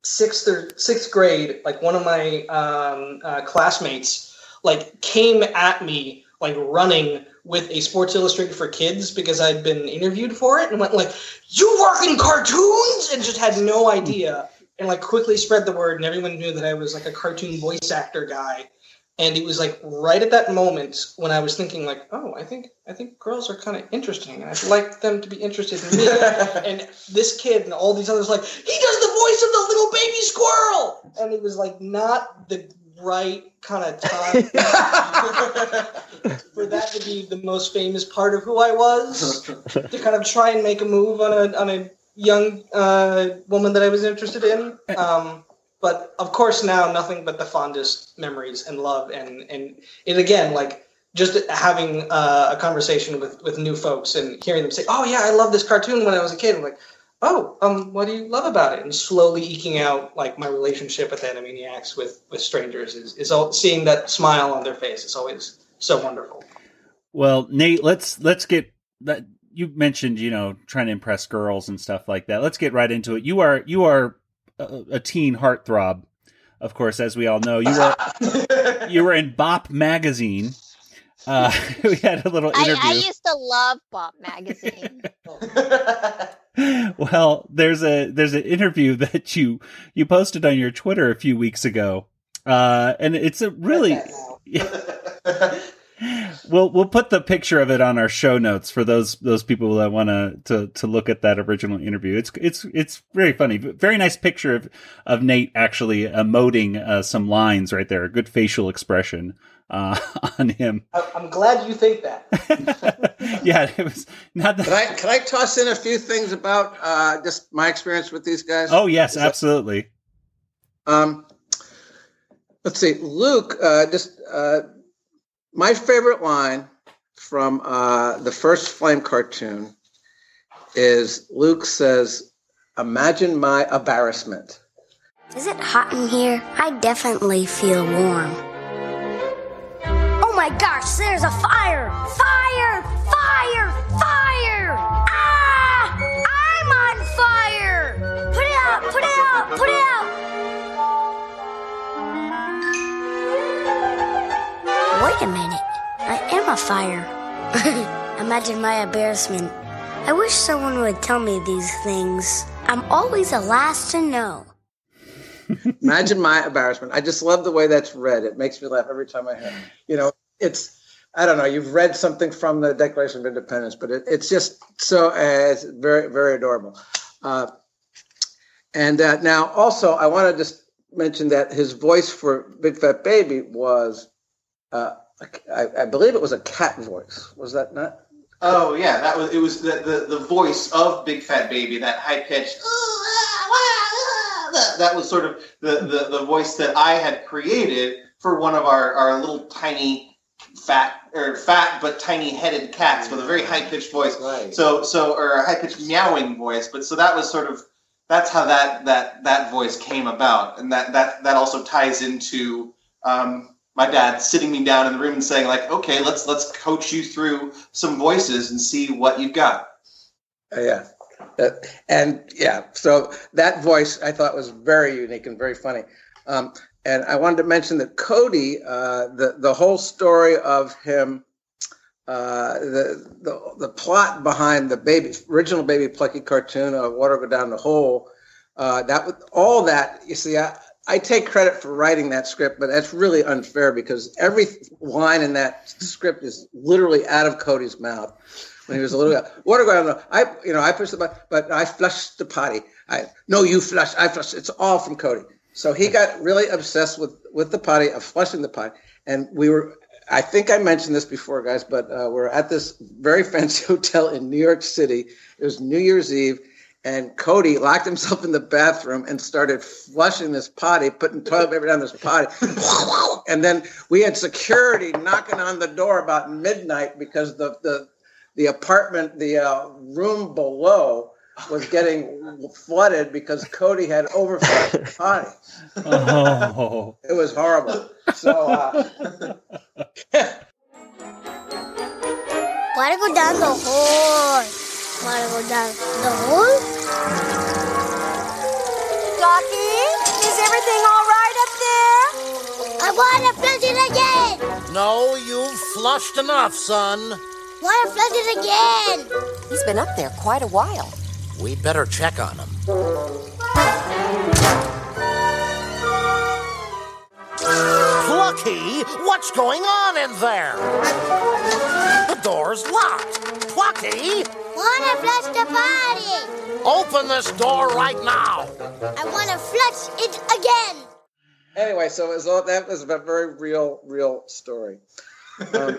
sixth or sixth grade. Like one of my um, uh, classmates like came at me like running with a Sports Illustrated for Kids because I'd been interviewed for it and went like, "You work in cartoons?" and just had no idea and like quickly spread the word and everyone knew that I was like a cartoon voice actor guy. And it was like right at that moment when I was thinking like, oh, I think I think girls are kind of interesting, and I'd like them to be interested in me. and this kid and all these others like, he does the voice of the little baby squirrel, and it was like not the right kind of time for that to be the most famous part of who I was. to kind of try and make a move on a on a young uh, woman that I was interested in. Um, but of course, now nothing but the fondest memories and love, and and and again, like just having uh, a conversation with with new folks and hearing them say, "Oh yeah, I love this cartoon when I was a kid." I'm like, "Oh, um, what do you love about it?" And slowly eking out like my relationship with Animaniacs with with strangers is is all, seeing that smile on their face is always so wonderful. Well, Nate, let's let's get that you mentioned, you know, trying to impress girls and stuff like that. Let's get right into it. You are you are a, a teen heartthrob, of course, as we all know. You were you were in Bop magazine. Uh, we had a little interview. I, I used to love Bop magazine. well, there's a there's an interview that you you posted on your Twitter a few weeks ago, uh, and it's a really. we'll we'll put the picture of it on our show notes for those those people that want to to look at that original interview. It's it's it's very funny. Very nice picture of of Nate actually emoting uh, some lines right there. A good facial expression uh, on him. I'm glad you think that. yeah, it was not that. Can I can I toss in a few things about uh, just my experience with these guys? Oh yes, Is absolutely. That, um, let's see, Luke. Uh, just uh, my favorite line from uh, the first Flame cartoon is Luke says, Imagine my embarrassment. Is it hot in here? I definitely feel warm. My gosh, there's a fire! Fire! Fire! Fire! Ah! I'm on fire! Put it out! Put it out! Put it out! Wait a minute. I am a fire. Imagine my embarrassment. I wish someone would tell me these things. I'm always the last to know. Imagine my embarrassment. I just love the way that's read. It makes me laugh every time I hear it. You know, it's, I don't know, you've read something from the Declaration of Independence, but it, it's just so, uh, it's very, very adorable. Uh, and uh, now also, I want to just mention that his voice for Big Fat Baby was uh, I, I, believe it was a cat voice. Was that not? Oh yeah, that was it. Was the the, the voice of Big Fat Baby that high pitched? That, that was sort of the, the the voice that I had created for one of our our little tiny fat or fat but tiny headed cats with a very high pitched voice. Right. So so or a high pitched meowing voice. But so that was sort of that's how that that that voice came about, and that that that also ties into. Um, my dad sitting me down in the room and saying like, "Okay, let's let's coach you through some voices and see what you've got." Uh, yeah. Uh, and yeah, so that voice I thought was very unique and very funny. Um, and I wanted to mention that Cody, uh, the the whole story of him, uh, the, the the plot behind the baby original Baby Plucky cartoon of Water Go Down the Hole, uh, that all that. You see, I, I take credit for writing that script, but that's really unfair because every line in that script is literally out of Cody's mouth when he was a little guy. Water go down the I you know I pushed the button, but I flushed the potty. I no, you flush. I flush. It's all from Cody. So he got really obsessed with with the potty, of flushing the potty, and we were. I think I mentioned this before, guys, but uh, we're at this very fancy hotel in New York City. It was New Year's Eve, and Cody locked himself in the bathroom and started flushing this potty, putting toilet paper down this potty. and then we had security knocking on the door about midnight because the the the apartment, the uh, room below was getting flooded because Cody had overflushed the potty. Oh. It was horrible. So uh, Wanna go down the hole? Wanna go down the hole? Docky, is everything all right up there? I wanna flush it again! No, you've flushed enough, son. Wanna flush it again! He's been up there quite a while. We better check on him. Plucky, what's going on in there? The door's locked. Plucky, Wanna flush the body? open this door right now. I wanna flush it again! anyway, so it was all, that was a very real, real story. Um,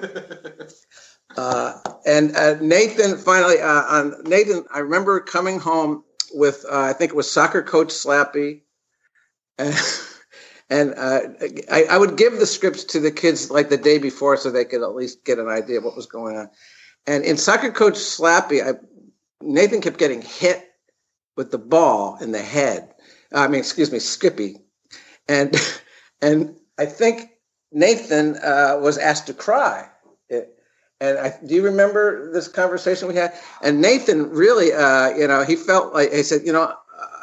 uh, and uh, Nathan finally, uh, on Nathan, I remember coming home with uh, I think it was soccer coach Slappy, and, and uh, I, I would give the scripts to the kids like the day before so they could at least get an idea of what was going on. And in soccer coach Slappy, I, Nathan kept getting hit with the ball in the head. I mean, excuse me, Skippy, and and I think Nathan uh, was asked to cry. It- and I, do you remember this conversation we had? And Nathan really, uh, you know, he felt like he said, you know,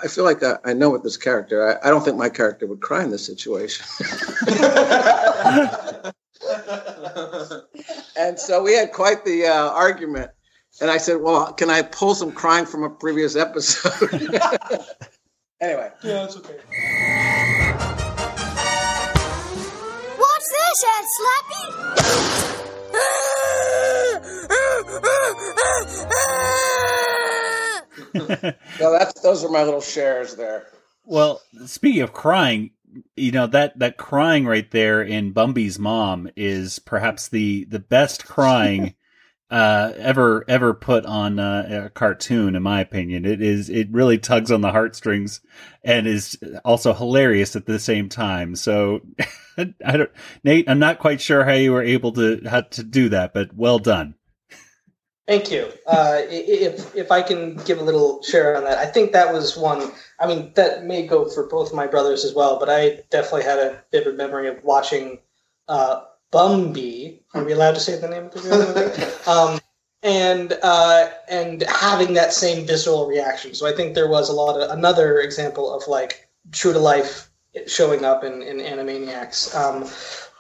I feel like uh, I know what this character. I, I don't think my character would cry in this situation. and so we had quite the uh, argument. And I said, well, can I pull some crying from a previous episode? anyway. Yeah, it's okay. so that's those are my little shares there. Well, speaking of crying, you know that that crying right there in Bumbie's mom is perhaps the the best crying uh, ever ever put on uh, a cartoon, in my opinion. It is it really tugs on the heartstrings and is also hilarious at the same time. So I don't, Nate, I'm not quite sure how you were able to how to do that, but well done. Thank you. Uh, if if I can give a little share on that, I think that was one. I mean, that may go for both my brothers as well, but I definitely had a vivid memory of watching uh, Bumbie. Are we allowed to say the name of the movie? um, and uh, and having that same visceral reaction. So I think there was a lot of another example of like true to life showing up in, in Animaniacs. Um,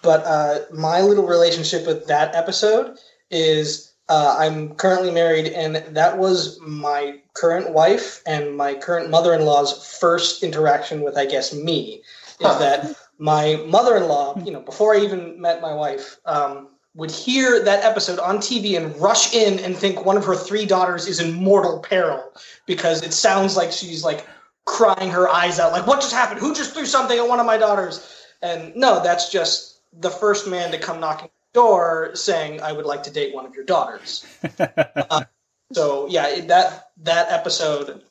but uh, my little relationship with that episode is uh, I'm currently married, and that was my current wife and my current mother-in-law's first interaction with, I guess, me. Is that my mother-in-law? You know, before I even met my wife, um, would hear that episode on TV and rush in and think one of her three daughters is in mortal peril because it sounds like she's like crying her eyes out, like, "What just happened? Who just threw something at one of my daughters?" And no, that's just the first man to come knocking door saying, "I would like to date one of your daughters." Uh, so yeah, that that episode,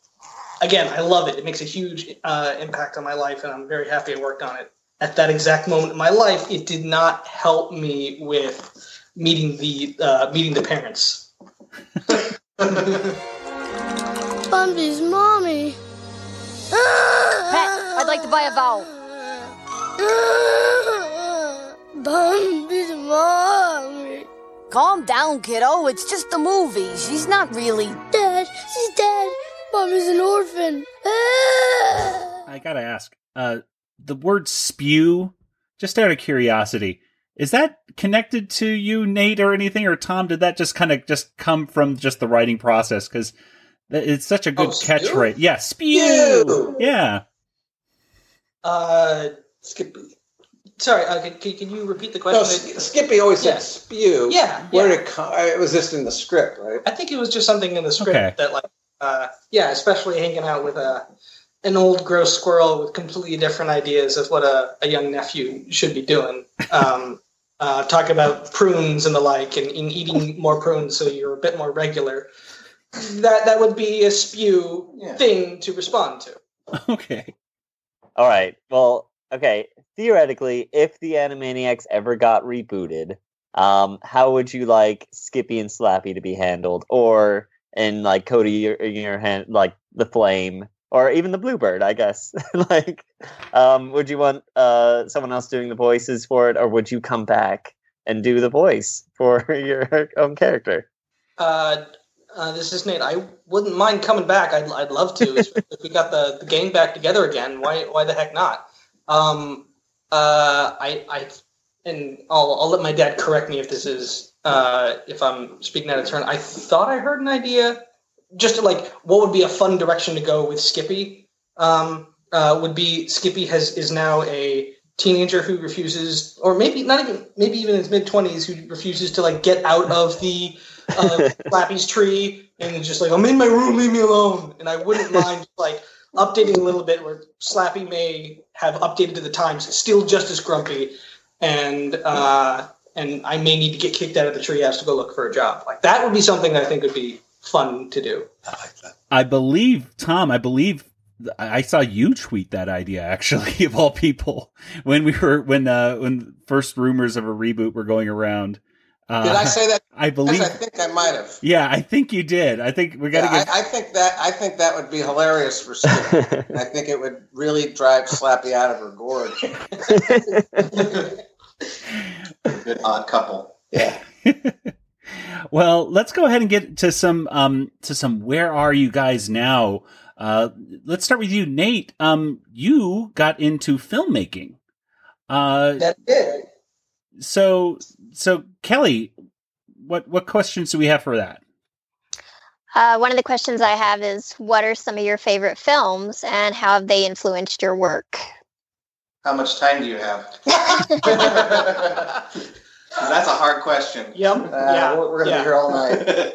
again, I love it. It makes a huge uh, impact on my life, and I'm very happy I worked on it. At that exact moment in my life, it did not help me with meeting the uh, meeting the parents. Bumbie's mommy. Pet, I'd like to buy a vowel. Calm down, kiddo. It's just a movie. She's not really. Dad, she's dead. Mom is an orphan. Ah! I gotta ask, uh, the word spew, just out of curiosity, is that connected to you, Nate, or anything, or Tom? Did that just kind of just come from just the writing process? Because it's such a good Oh, spew? catchphrase. Yeah, spew. Spew. Yeah. Uh, Skippy. Sorry, uh, can, can, can you repeat the No, question? S- Skippy always said spew. Yeah, Where yeah. did it come? It was just in the script, right? I think it was just something in the script Okay. that, like, uh, yeah, especially hanging out with a an old gross squirrel with completely different ideas of what a, a young nephew should be doing. Um, uh, talk about prunes and the like, and, and eating more prunes so you're a bit more regular. That that would be a spew Yeah. thing to respond to. Okay. All right. Well, okay. Theoretically, if the Animaniacs ever got rebooted, um, how would you like Skippy and Slappy to be handled, or in like Cody, your, your hand, like the Flame, or even the Bluebird? I guess. like, um, would you want uh someone else doing the voices for it, or would you come back and do the voice for your own character? Uh, uh, this is Nate. I wouldn't mind coming back. I'd, I'd love to. if we got the, the back together again, why why the heck not? Um, uh, I I and I'll I'll let my dad correct me if this is uh, if I'm speaking out of turn. I thought I heard an idea, just to, like what would be a fun direction to go with Skippy. Um, uh, would be Skippy has is now a teenager who refuses, or maybe not even maybe even in his mid twenties, who refuses to like get out of the uh, Slappy's tree and just like I'm in my room, leave me alone. And I wouldn't mind like updating a little bit where Slappy may have updated to the times, still just as grumpy, and uh, and I may need to get kicked out of the treehouse to go look for a job. Like that would be something I think would be fun to do. I believe Tom. I believe I I saw you tweet that idea actually of all people when we were when uh when first rumors of a reboot were going around. Uh, Did I say that? I believe. I think I might have. yeah, I think you did. I think we got to Yeah, get. I, I think that I think that would be hilarious for Skippy. And I think it would really drive Slappy out of her gorge. Good odd couple. Yeah. well, let's go ahead and get to some um to some. Where are you guys now? Uh, let's start with you, Nate. Um, you got into filmmaking. Uh, That did. so so Kelly, what what questions do we have for that? Uh, one of the questions I have is what are some of your favorite films and how have they influenced your work? How much time do you have? that's a hard question. Yep. Uh, yeah. we're, we're gonna yeah. be here all night.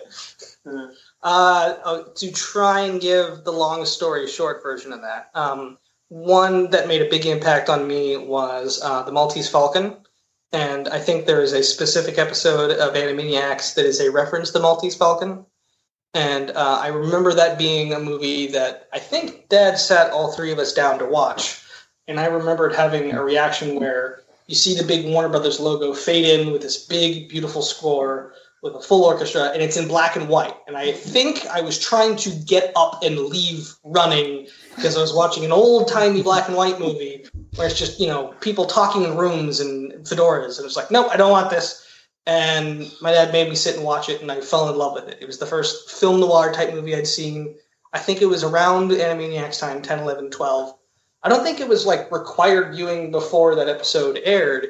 Uh, oh, to try and give the long story short version of that, um, one that made a big impact on me was uh, the Maltese Falcon, and I think there is a specific episode of Animaniacs that is a reference to the Maltese Falcon, and uh, I remember that being a movie that I think Dad sat all three of us down to watch, and I remembered having a reaction where you see the big Warner Brothers logo fade in with this big, beautiful score with a full orchestra, and it's in black and white. And I think I was trying to get up and leave running because I was watching an old timey black and white movie where it's just you know people talking in rooms and fedoras, and it's like, nope, I don't want this. And my dad made me sit and watch it, and I fell in love with it. It was the first film noir type movie I'd seen. I think it was around Animaniacs time, 10, 11, 12. I don't think it was like required viewing before that episode aired,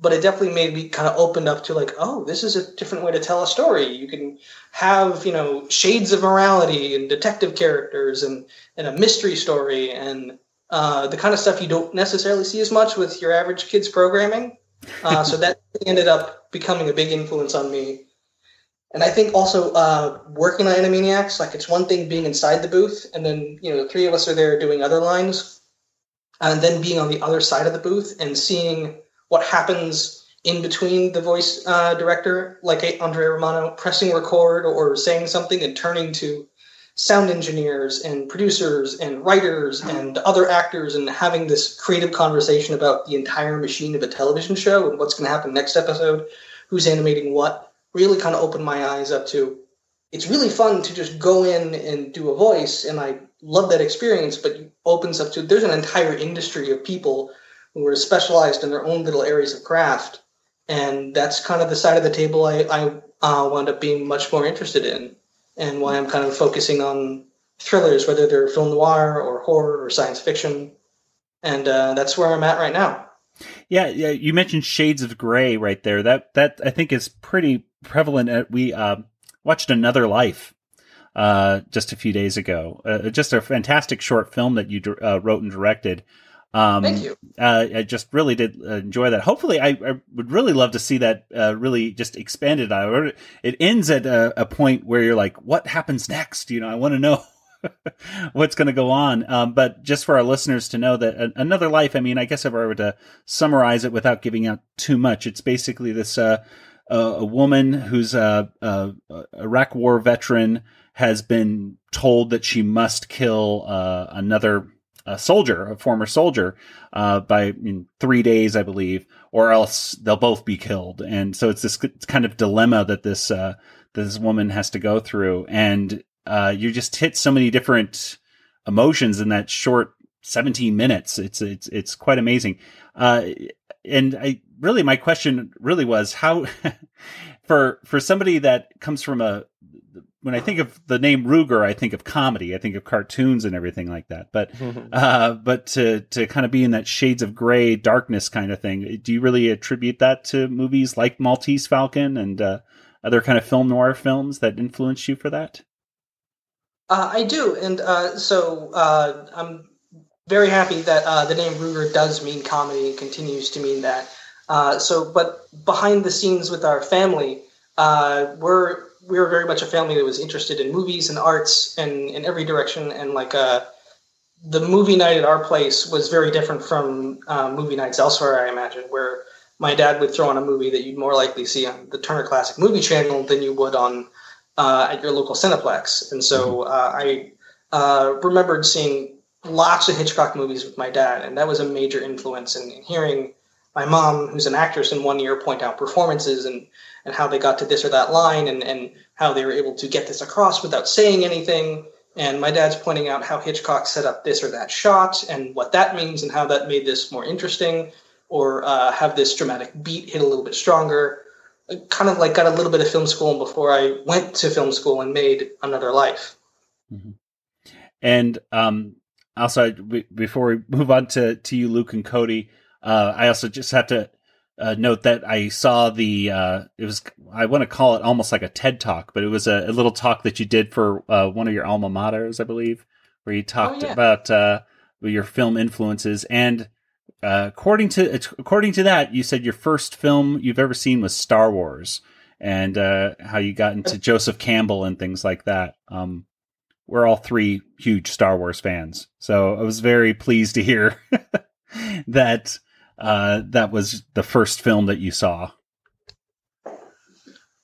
but it definitely made me kind of opened up to like, oh, this is a different way to tell a story. You can have, you know, shades of morality and detective characters and, and a mystery story and uh, the kind of stuff you don't necessarily see as much with your average kids programming. Uh, so that ended up becoming a big influence on me. And I think also uh, working on Animaniacs, like it's one thing being inside the booth, and then you know the three of us are there doing other lines, and then being on the other side of the booth and seeing what happens in between the voice uh, director, like Andrea Romano, pressing record or saying something and turning to sound engineers and producers and writers and other actors and having this creative conversation about the entire machine of a television show and what's going to happen next episode, who's animating what, really kind of opened my eyes up to it's really fun to just go in and do a voice and I love that experience, but it opens up to there's an entire industry of people who are specialized in their own little areas of craft and that's kind of the side of the table I, I uh, wound up being much more interested in, and why I'm kind of focusing on thrillers, whether they're film noir or horror or science fiction, and uh, that's where I'm at right now. Yeah, yeah. You mentioned Shades of Grey right there. That that I think is pretty prevalent. Uh, we uh, watched Another Life uh, just a few days ago. Uh, just a fantastic short film that you uh, wrote and directed. Um, Thank you. Uh, I just really did enjoy that. Hopefully, I, I would really love to see that uh, really just expanded. I, it ends at a, a, point where you're like, "What happens next?" You know, I want to know what's going to go on. Um, but just for our listeners to know that another life. I mean, I guess if I were to summarize it without giving out too much, it's basically this uh, a woman who's a, a, a Iraq War veteran has been told that she must kill uh, another a soldier, a former soldier, uh, by three days, I believe, or else they'll both be killed. And so it's this kind of dilemma that this uh, this woman has to go through, and uh, you just hit so many different emotions in that short 17 minutes. It's it's it's quite amazing. Uh, and I really my question really was how for for somebody that comes from a when I think of the name Ruegger, I think of comedy. I think of cartoons and everything like that. But uh, but to to kind of be in that shades of gray, darkness kind of thing. Do you really attribute that to movies like Maltese Falcon and uh, other kind of film noir films that influenced you for that? Uh, I do, and uh, so uh, I'm very happy that uh, the name Ruegger does mean comedy and continues to mean that. so, but behind the scenes with our family, we're we were very much a family that was interested in movies and arts and in every direction. And like uh, the movie night at our place was very different from uh, movie nights elsewhere. I imagine where my dad would throw on a movie that you'd more likely see on the Turner Classic Movie Channel than you would on uh, at your local Cineplex. And so mm-hmm. uh, I uh, remembered seeing lots of Hitchcock movies with my dad, and that was a major influence. And hearing my mom, who's an actress in one year, point out performances and and how they got to this or that line and, and how they were able to get this across without saying anything. And my dad's pointing out how Hitchcock set up this or that shot and what that means and how that made this more interesting or uh, have this dramatic beat hit a little bit stronger. Kind of like got a little bit of film school before I went to film school and made Another Life. Mm-hmm. And um, also, before we move on to, to you, Luke and Cody, uh, I also just have to uh, note that I saw the uh, it was I want to call it almost like a TED talk, but it was a, a little talk that you did for uh, one of your alma maters, I believe, where you talked oh, yeah. about uh, your film influences. And uh, according to according to that, you said your first film you've ever seen was Star Wars, and uh, how you got into Joseph Campbell and things like that. Um, we're all three huge Star Wars fans, so I was very pleased to hear that uh, that was the first film that you saw.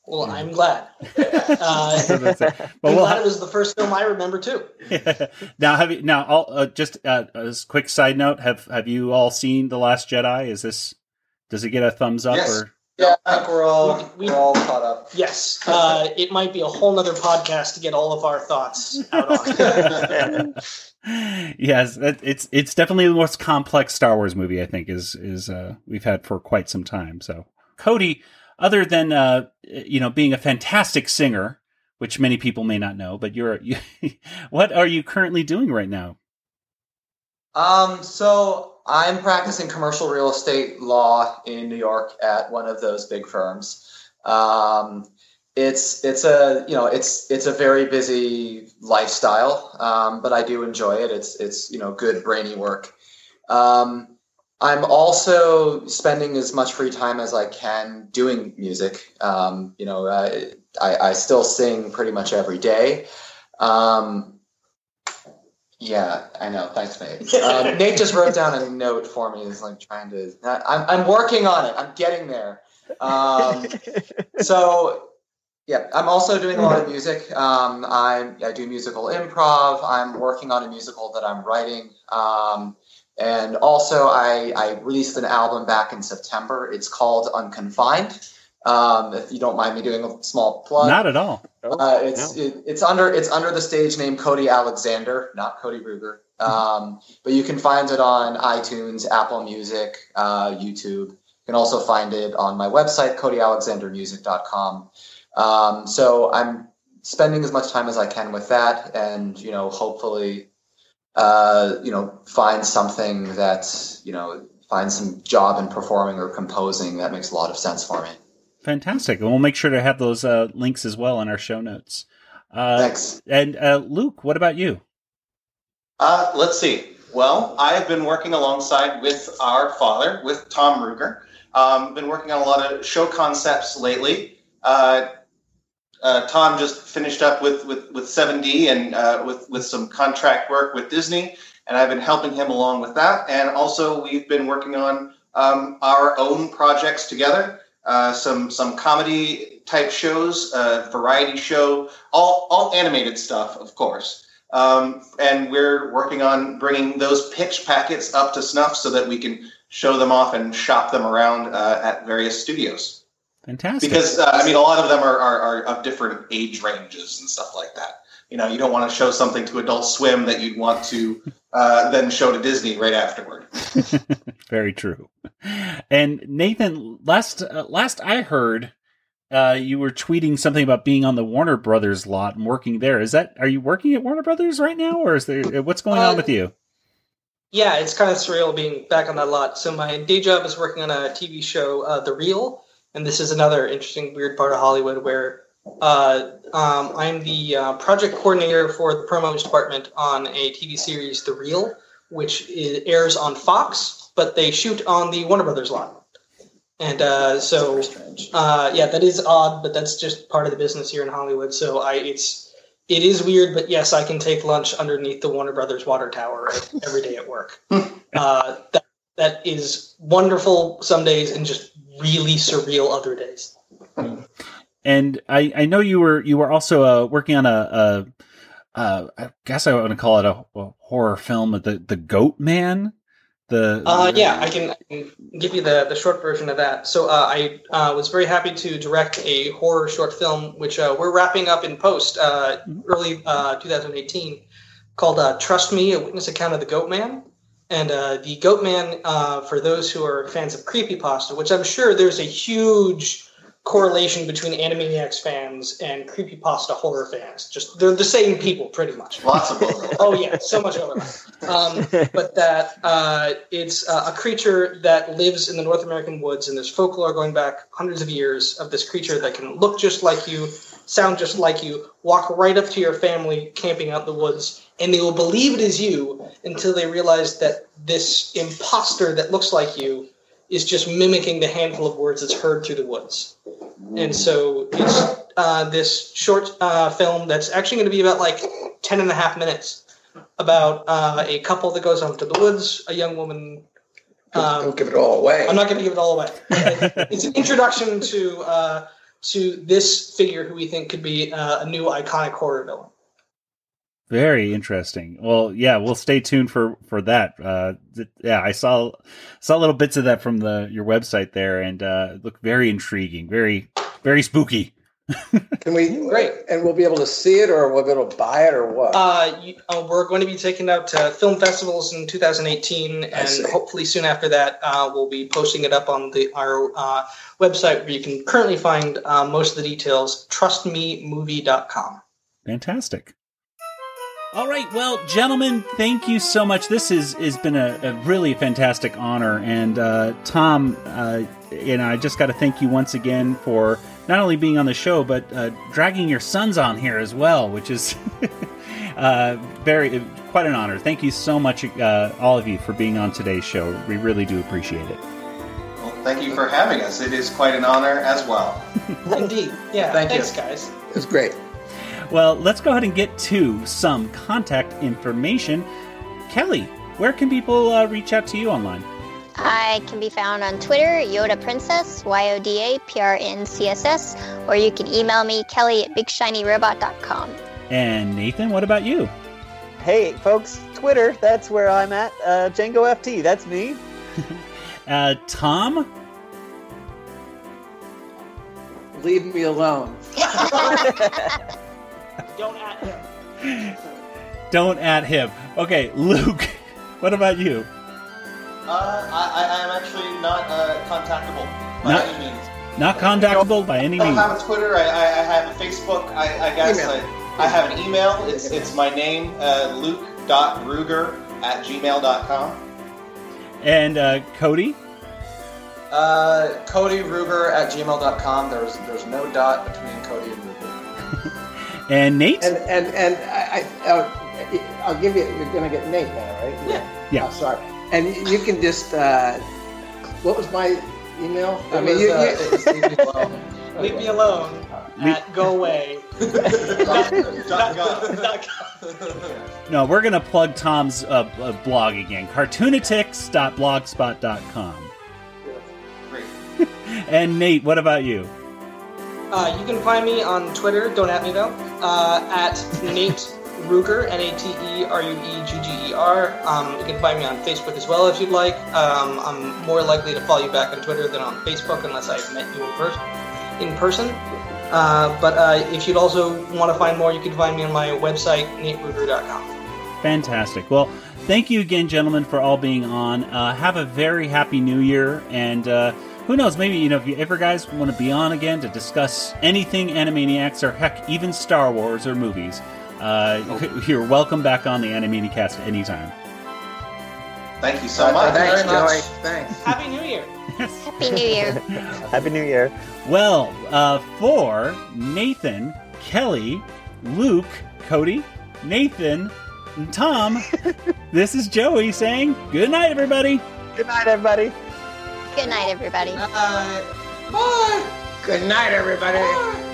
Well, I'm glad. Uh, I'm we'll glad it was the first film I remember too. now, have you now? All, uh, just uh, as quick side note, have have you all seen the Last Jedi? Is this does it get a thumbs up yes. or? Yeah, I think we're all we, are all caught up. Yes, uh, it might be a whole nother podcast to get all of our thoughts out on. Yes, it's it's definitely the most complex Star Wars movie I think is is uh, we've had for quite some time. So, Cody, other than uh, you know being a fantastic singer, which many people may not know, but you're you, what are you currently doing right now? Um, so I'm practicing commercial real estate law in New York at one of those big firms. Um, it's it's a you know it's it's a very busy lifestyle, um, but I do enjoy it. It's it's you know good brainy work. Um, I'm also spending as much free time as I can doing music. Um, you know, I, I, I still sing pretty much every day. Um, yeah, I know. Thanks, Nate. Um, Nate just wrote down a note for me. He's like trying to. I'm I'm working on it. I'm getting there. Um, so yeah, I'm also doing a lot of music. Um, I, I do musical improv. I'm working on a musical that I'm writing. Um, and also, I, I released an album back in September. It's called Unconfined. Um, if you don't mind me doing a small plug, not at all. Uh, it's no. it, it's under it's under the stage name Cody Alexander, not Cody Ruegger. Um, but you can find it on iTunes, Apple Music, uh, YouTube. You can also find it on my website, codyalexandermusic.com. Um, so I'm spending as much time as I can with that, and you know, hopefully, uh, you know, find something that you know, find some job in performing or composing that makes a lot of sense for me. Fantastic. And we'll make sure to have those uh, links as well in our show notes. Uh, Thanks. And uh, Luke, what about you? Uh, let's see. Well, I have been working alongside with our father, with Tom Ruegger. Um, been working on a lot of show concepts lately. Uh, uh, Tom just finished up with with, with 7D and uh, with with some contract work with Disney, and I've been helping him along with that. And also, we've been working on um, our own projects together. Uh, some some comedy type shows, variety show, all all animated stuff, of course. Um, and we're working on bringing those pitch packets up to snuff so that we can show them off and shop them around uh, at various studios. Fantastic. Because uh, I mean, a lot of them are, are, are of different age ranges and stuff like that. You know, you don't want to show something to Adult Swim that you'd want to uh, then show to Disney right afterward. Very true. And Nathan, last uh, last I heard, uh, you were tweeting something about being on the Warner Brothers lot and working there. Is that are you working at Warner Brothers right now, or is there what's going on Uh, with you? Yeah, it's kind of surreal being back on that lot. So my day job is working on a TV show, uh, The Real, and this is another interesting, weird part of Hollywood where uh, um, I'm the uh, project coordinator for the promos department on a TV series, The Real, which is, airs on Fox, but they shoot on the Warner Brothers lot. And uh, so, uh, yeah, that is odd, but that's just part of the business here in Hollywood. So I, it's it is weird, but yes, I can take lunch underneath the Warner Brothers water tower every day at work. uh, that, that is wonderful some days and just really surreal other days. And I, I know you were you were also uh, working on a, a uh, I guess I want to call it a, a horror film, the the Goat Man. The Uh, yeah, I can, I can give you the, the short version of that. So uh, I uh, was very happy to direct a horror short film, which uh, we're wrapping up in post uh, early uh, 2018, called uh, "Trust Me: A Witness Account of the Goat Man." And uh, the Goat Man, uh, for those who are fans of creepypasta, which I'm sure there's a huge correlation between Animaniacs fans and creepypasta horror fans. Just they're the same people, pretty much. Lots of overlap. oh yeah, so much overlap. Um, but that uh, it's uh, a creature that lives in the North American woods, and there's folklore going back hundreds of years of this creature that can look just like you, sound just like you, walk right up to your family camping out in the woods, and they will believe it is you until they realize that this imposter that looks like you is just mimicking the handful of words that's heard through the woods. And so it's uh, this short uh, film that's actually going to be about like 10 and a half minutes about uh, a couple that goes off to the woods, a young woman. Um, Don't give it all away. I'm not going to give it all away. it's an introduction to uh, to this figure who we think could be uh, a new iconic horror villain. Very interesting. Well, yeah, we'll stay tuned for for that. Uh, th- yeah, I saw saw little bits of that from the your website there, and uh, it looked very intriguing, very very spooky. Can we? Great. And we'll be able to see it, or we'll be able to buy it, or what? Uh, you, uh, we're going to be taking it out to film festivals in 2018, and hopefully soon after that, uh, we'll be posting it up on the our uh, website where you can currently find uh, most of the details. TrustMeMovie.com. Fantastic. All right, well, gentlemen, thank you so much. This is has been a, a really fantastic honor, and uh, Tom, uh, you know, I just got to thank you once again for not only being on the show but uh, dragging your sons on here as well, which is uh, very quite an honor. Thank you so much, uh, all of you, for being on today's show. We really do appreciate it. Well, thank you for having us. It is quite an honor as well. Indeed. Yeah. Thank you. thanks, guys. It's great. Well, let's go ahead and get to some contact information. Kelly, where can people uh, reach out to you online? I can be found on Twitter, Yoda Princess, Y O D A P R N C S S, or you can email me, Kelly at BigShinyRobot.com. And Nathan, what about you? Hey, folks, Twitter, that's where I'm at. Uh, Django FT, that's me. Uh, Tom? Leave me alone. Don't at him. Don't at him. Okay, Luke, what about you? Uh, I, I am actually not uh, contactable by Not- any means. Not contactable by any means. I don't have a Twitter. I, I, I have a Facebook. I, I guess Email. I, I have an email. It's it's my name, uh, luke.ruegger at gmail.com. And uh, Cody, Uh, Cody Ruegger at gmail.com. There's there's no dot between Cody and Ruegger. and Nate. And and and I, I uh, I'll give you. You're gonna get Nate now, right? Yeah. Yeah. Oh, sorry. And you- you can just. Uh, what was my email? I mean, was, you, uh, you, Leave Me Alone. Leave me alone at go away. Dot gov. Dot com. No, we're gonna plug Tom's uh, uh, blog again. Cartoonatics.blogspot.com. Great. And Nate, what about you? Uh, you can find me on Twitter. Don't at me though. Uh, at Nate Ruegger, N A T E R U E G G E R. Um, you can find me on Facebook as well if you'd like. Um, I'm more likely to follow you back on Twitter than on Facebook unless I've met you in person. In person. Uh, but uh, if you'd also want to find more, you can find me on my website, nateruegger.com. Fantastic. Well, thank you again, gentlemen, for all being on. Uh, have a very happy New Year, and uh, who knows? Maybe you know if you ever guys want to be on again to discuss anything Animaniacs or heck, even Star Wars or movies. Uh, you're welcome back on the Animaniacast anytime. Thank you so much. thanks, very much. Joey. Thanks. Happy New Year! Happy New Year. Happy New Year. Well, uh, for Nathan, Kelly, Luke, Cody, Nathan, and Tom, this is Joey saying good night, everybody. Good night, everybody. Good night, everybody. Uh, Bye. Good night, everybody.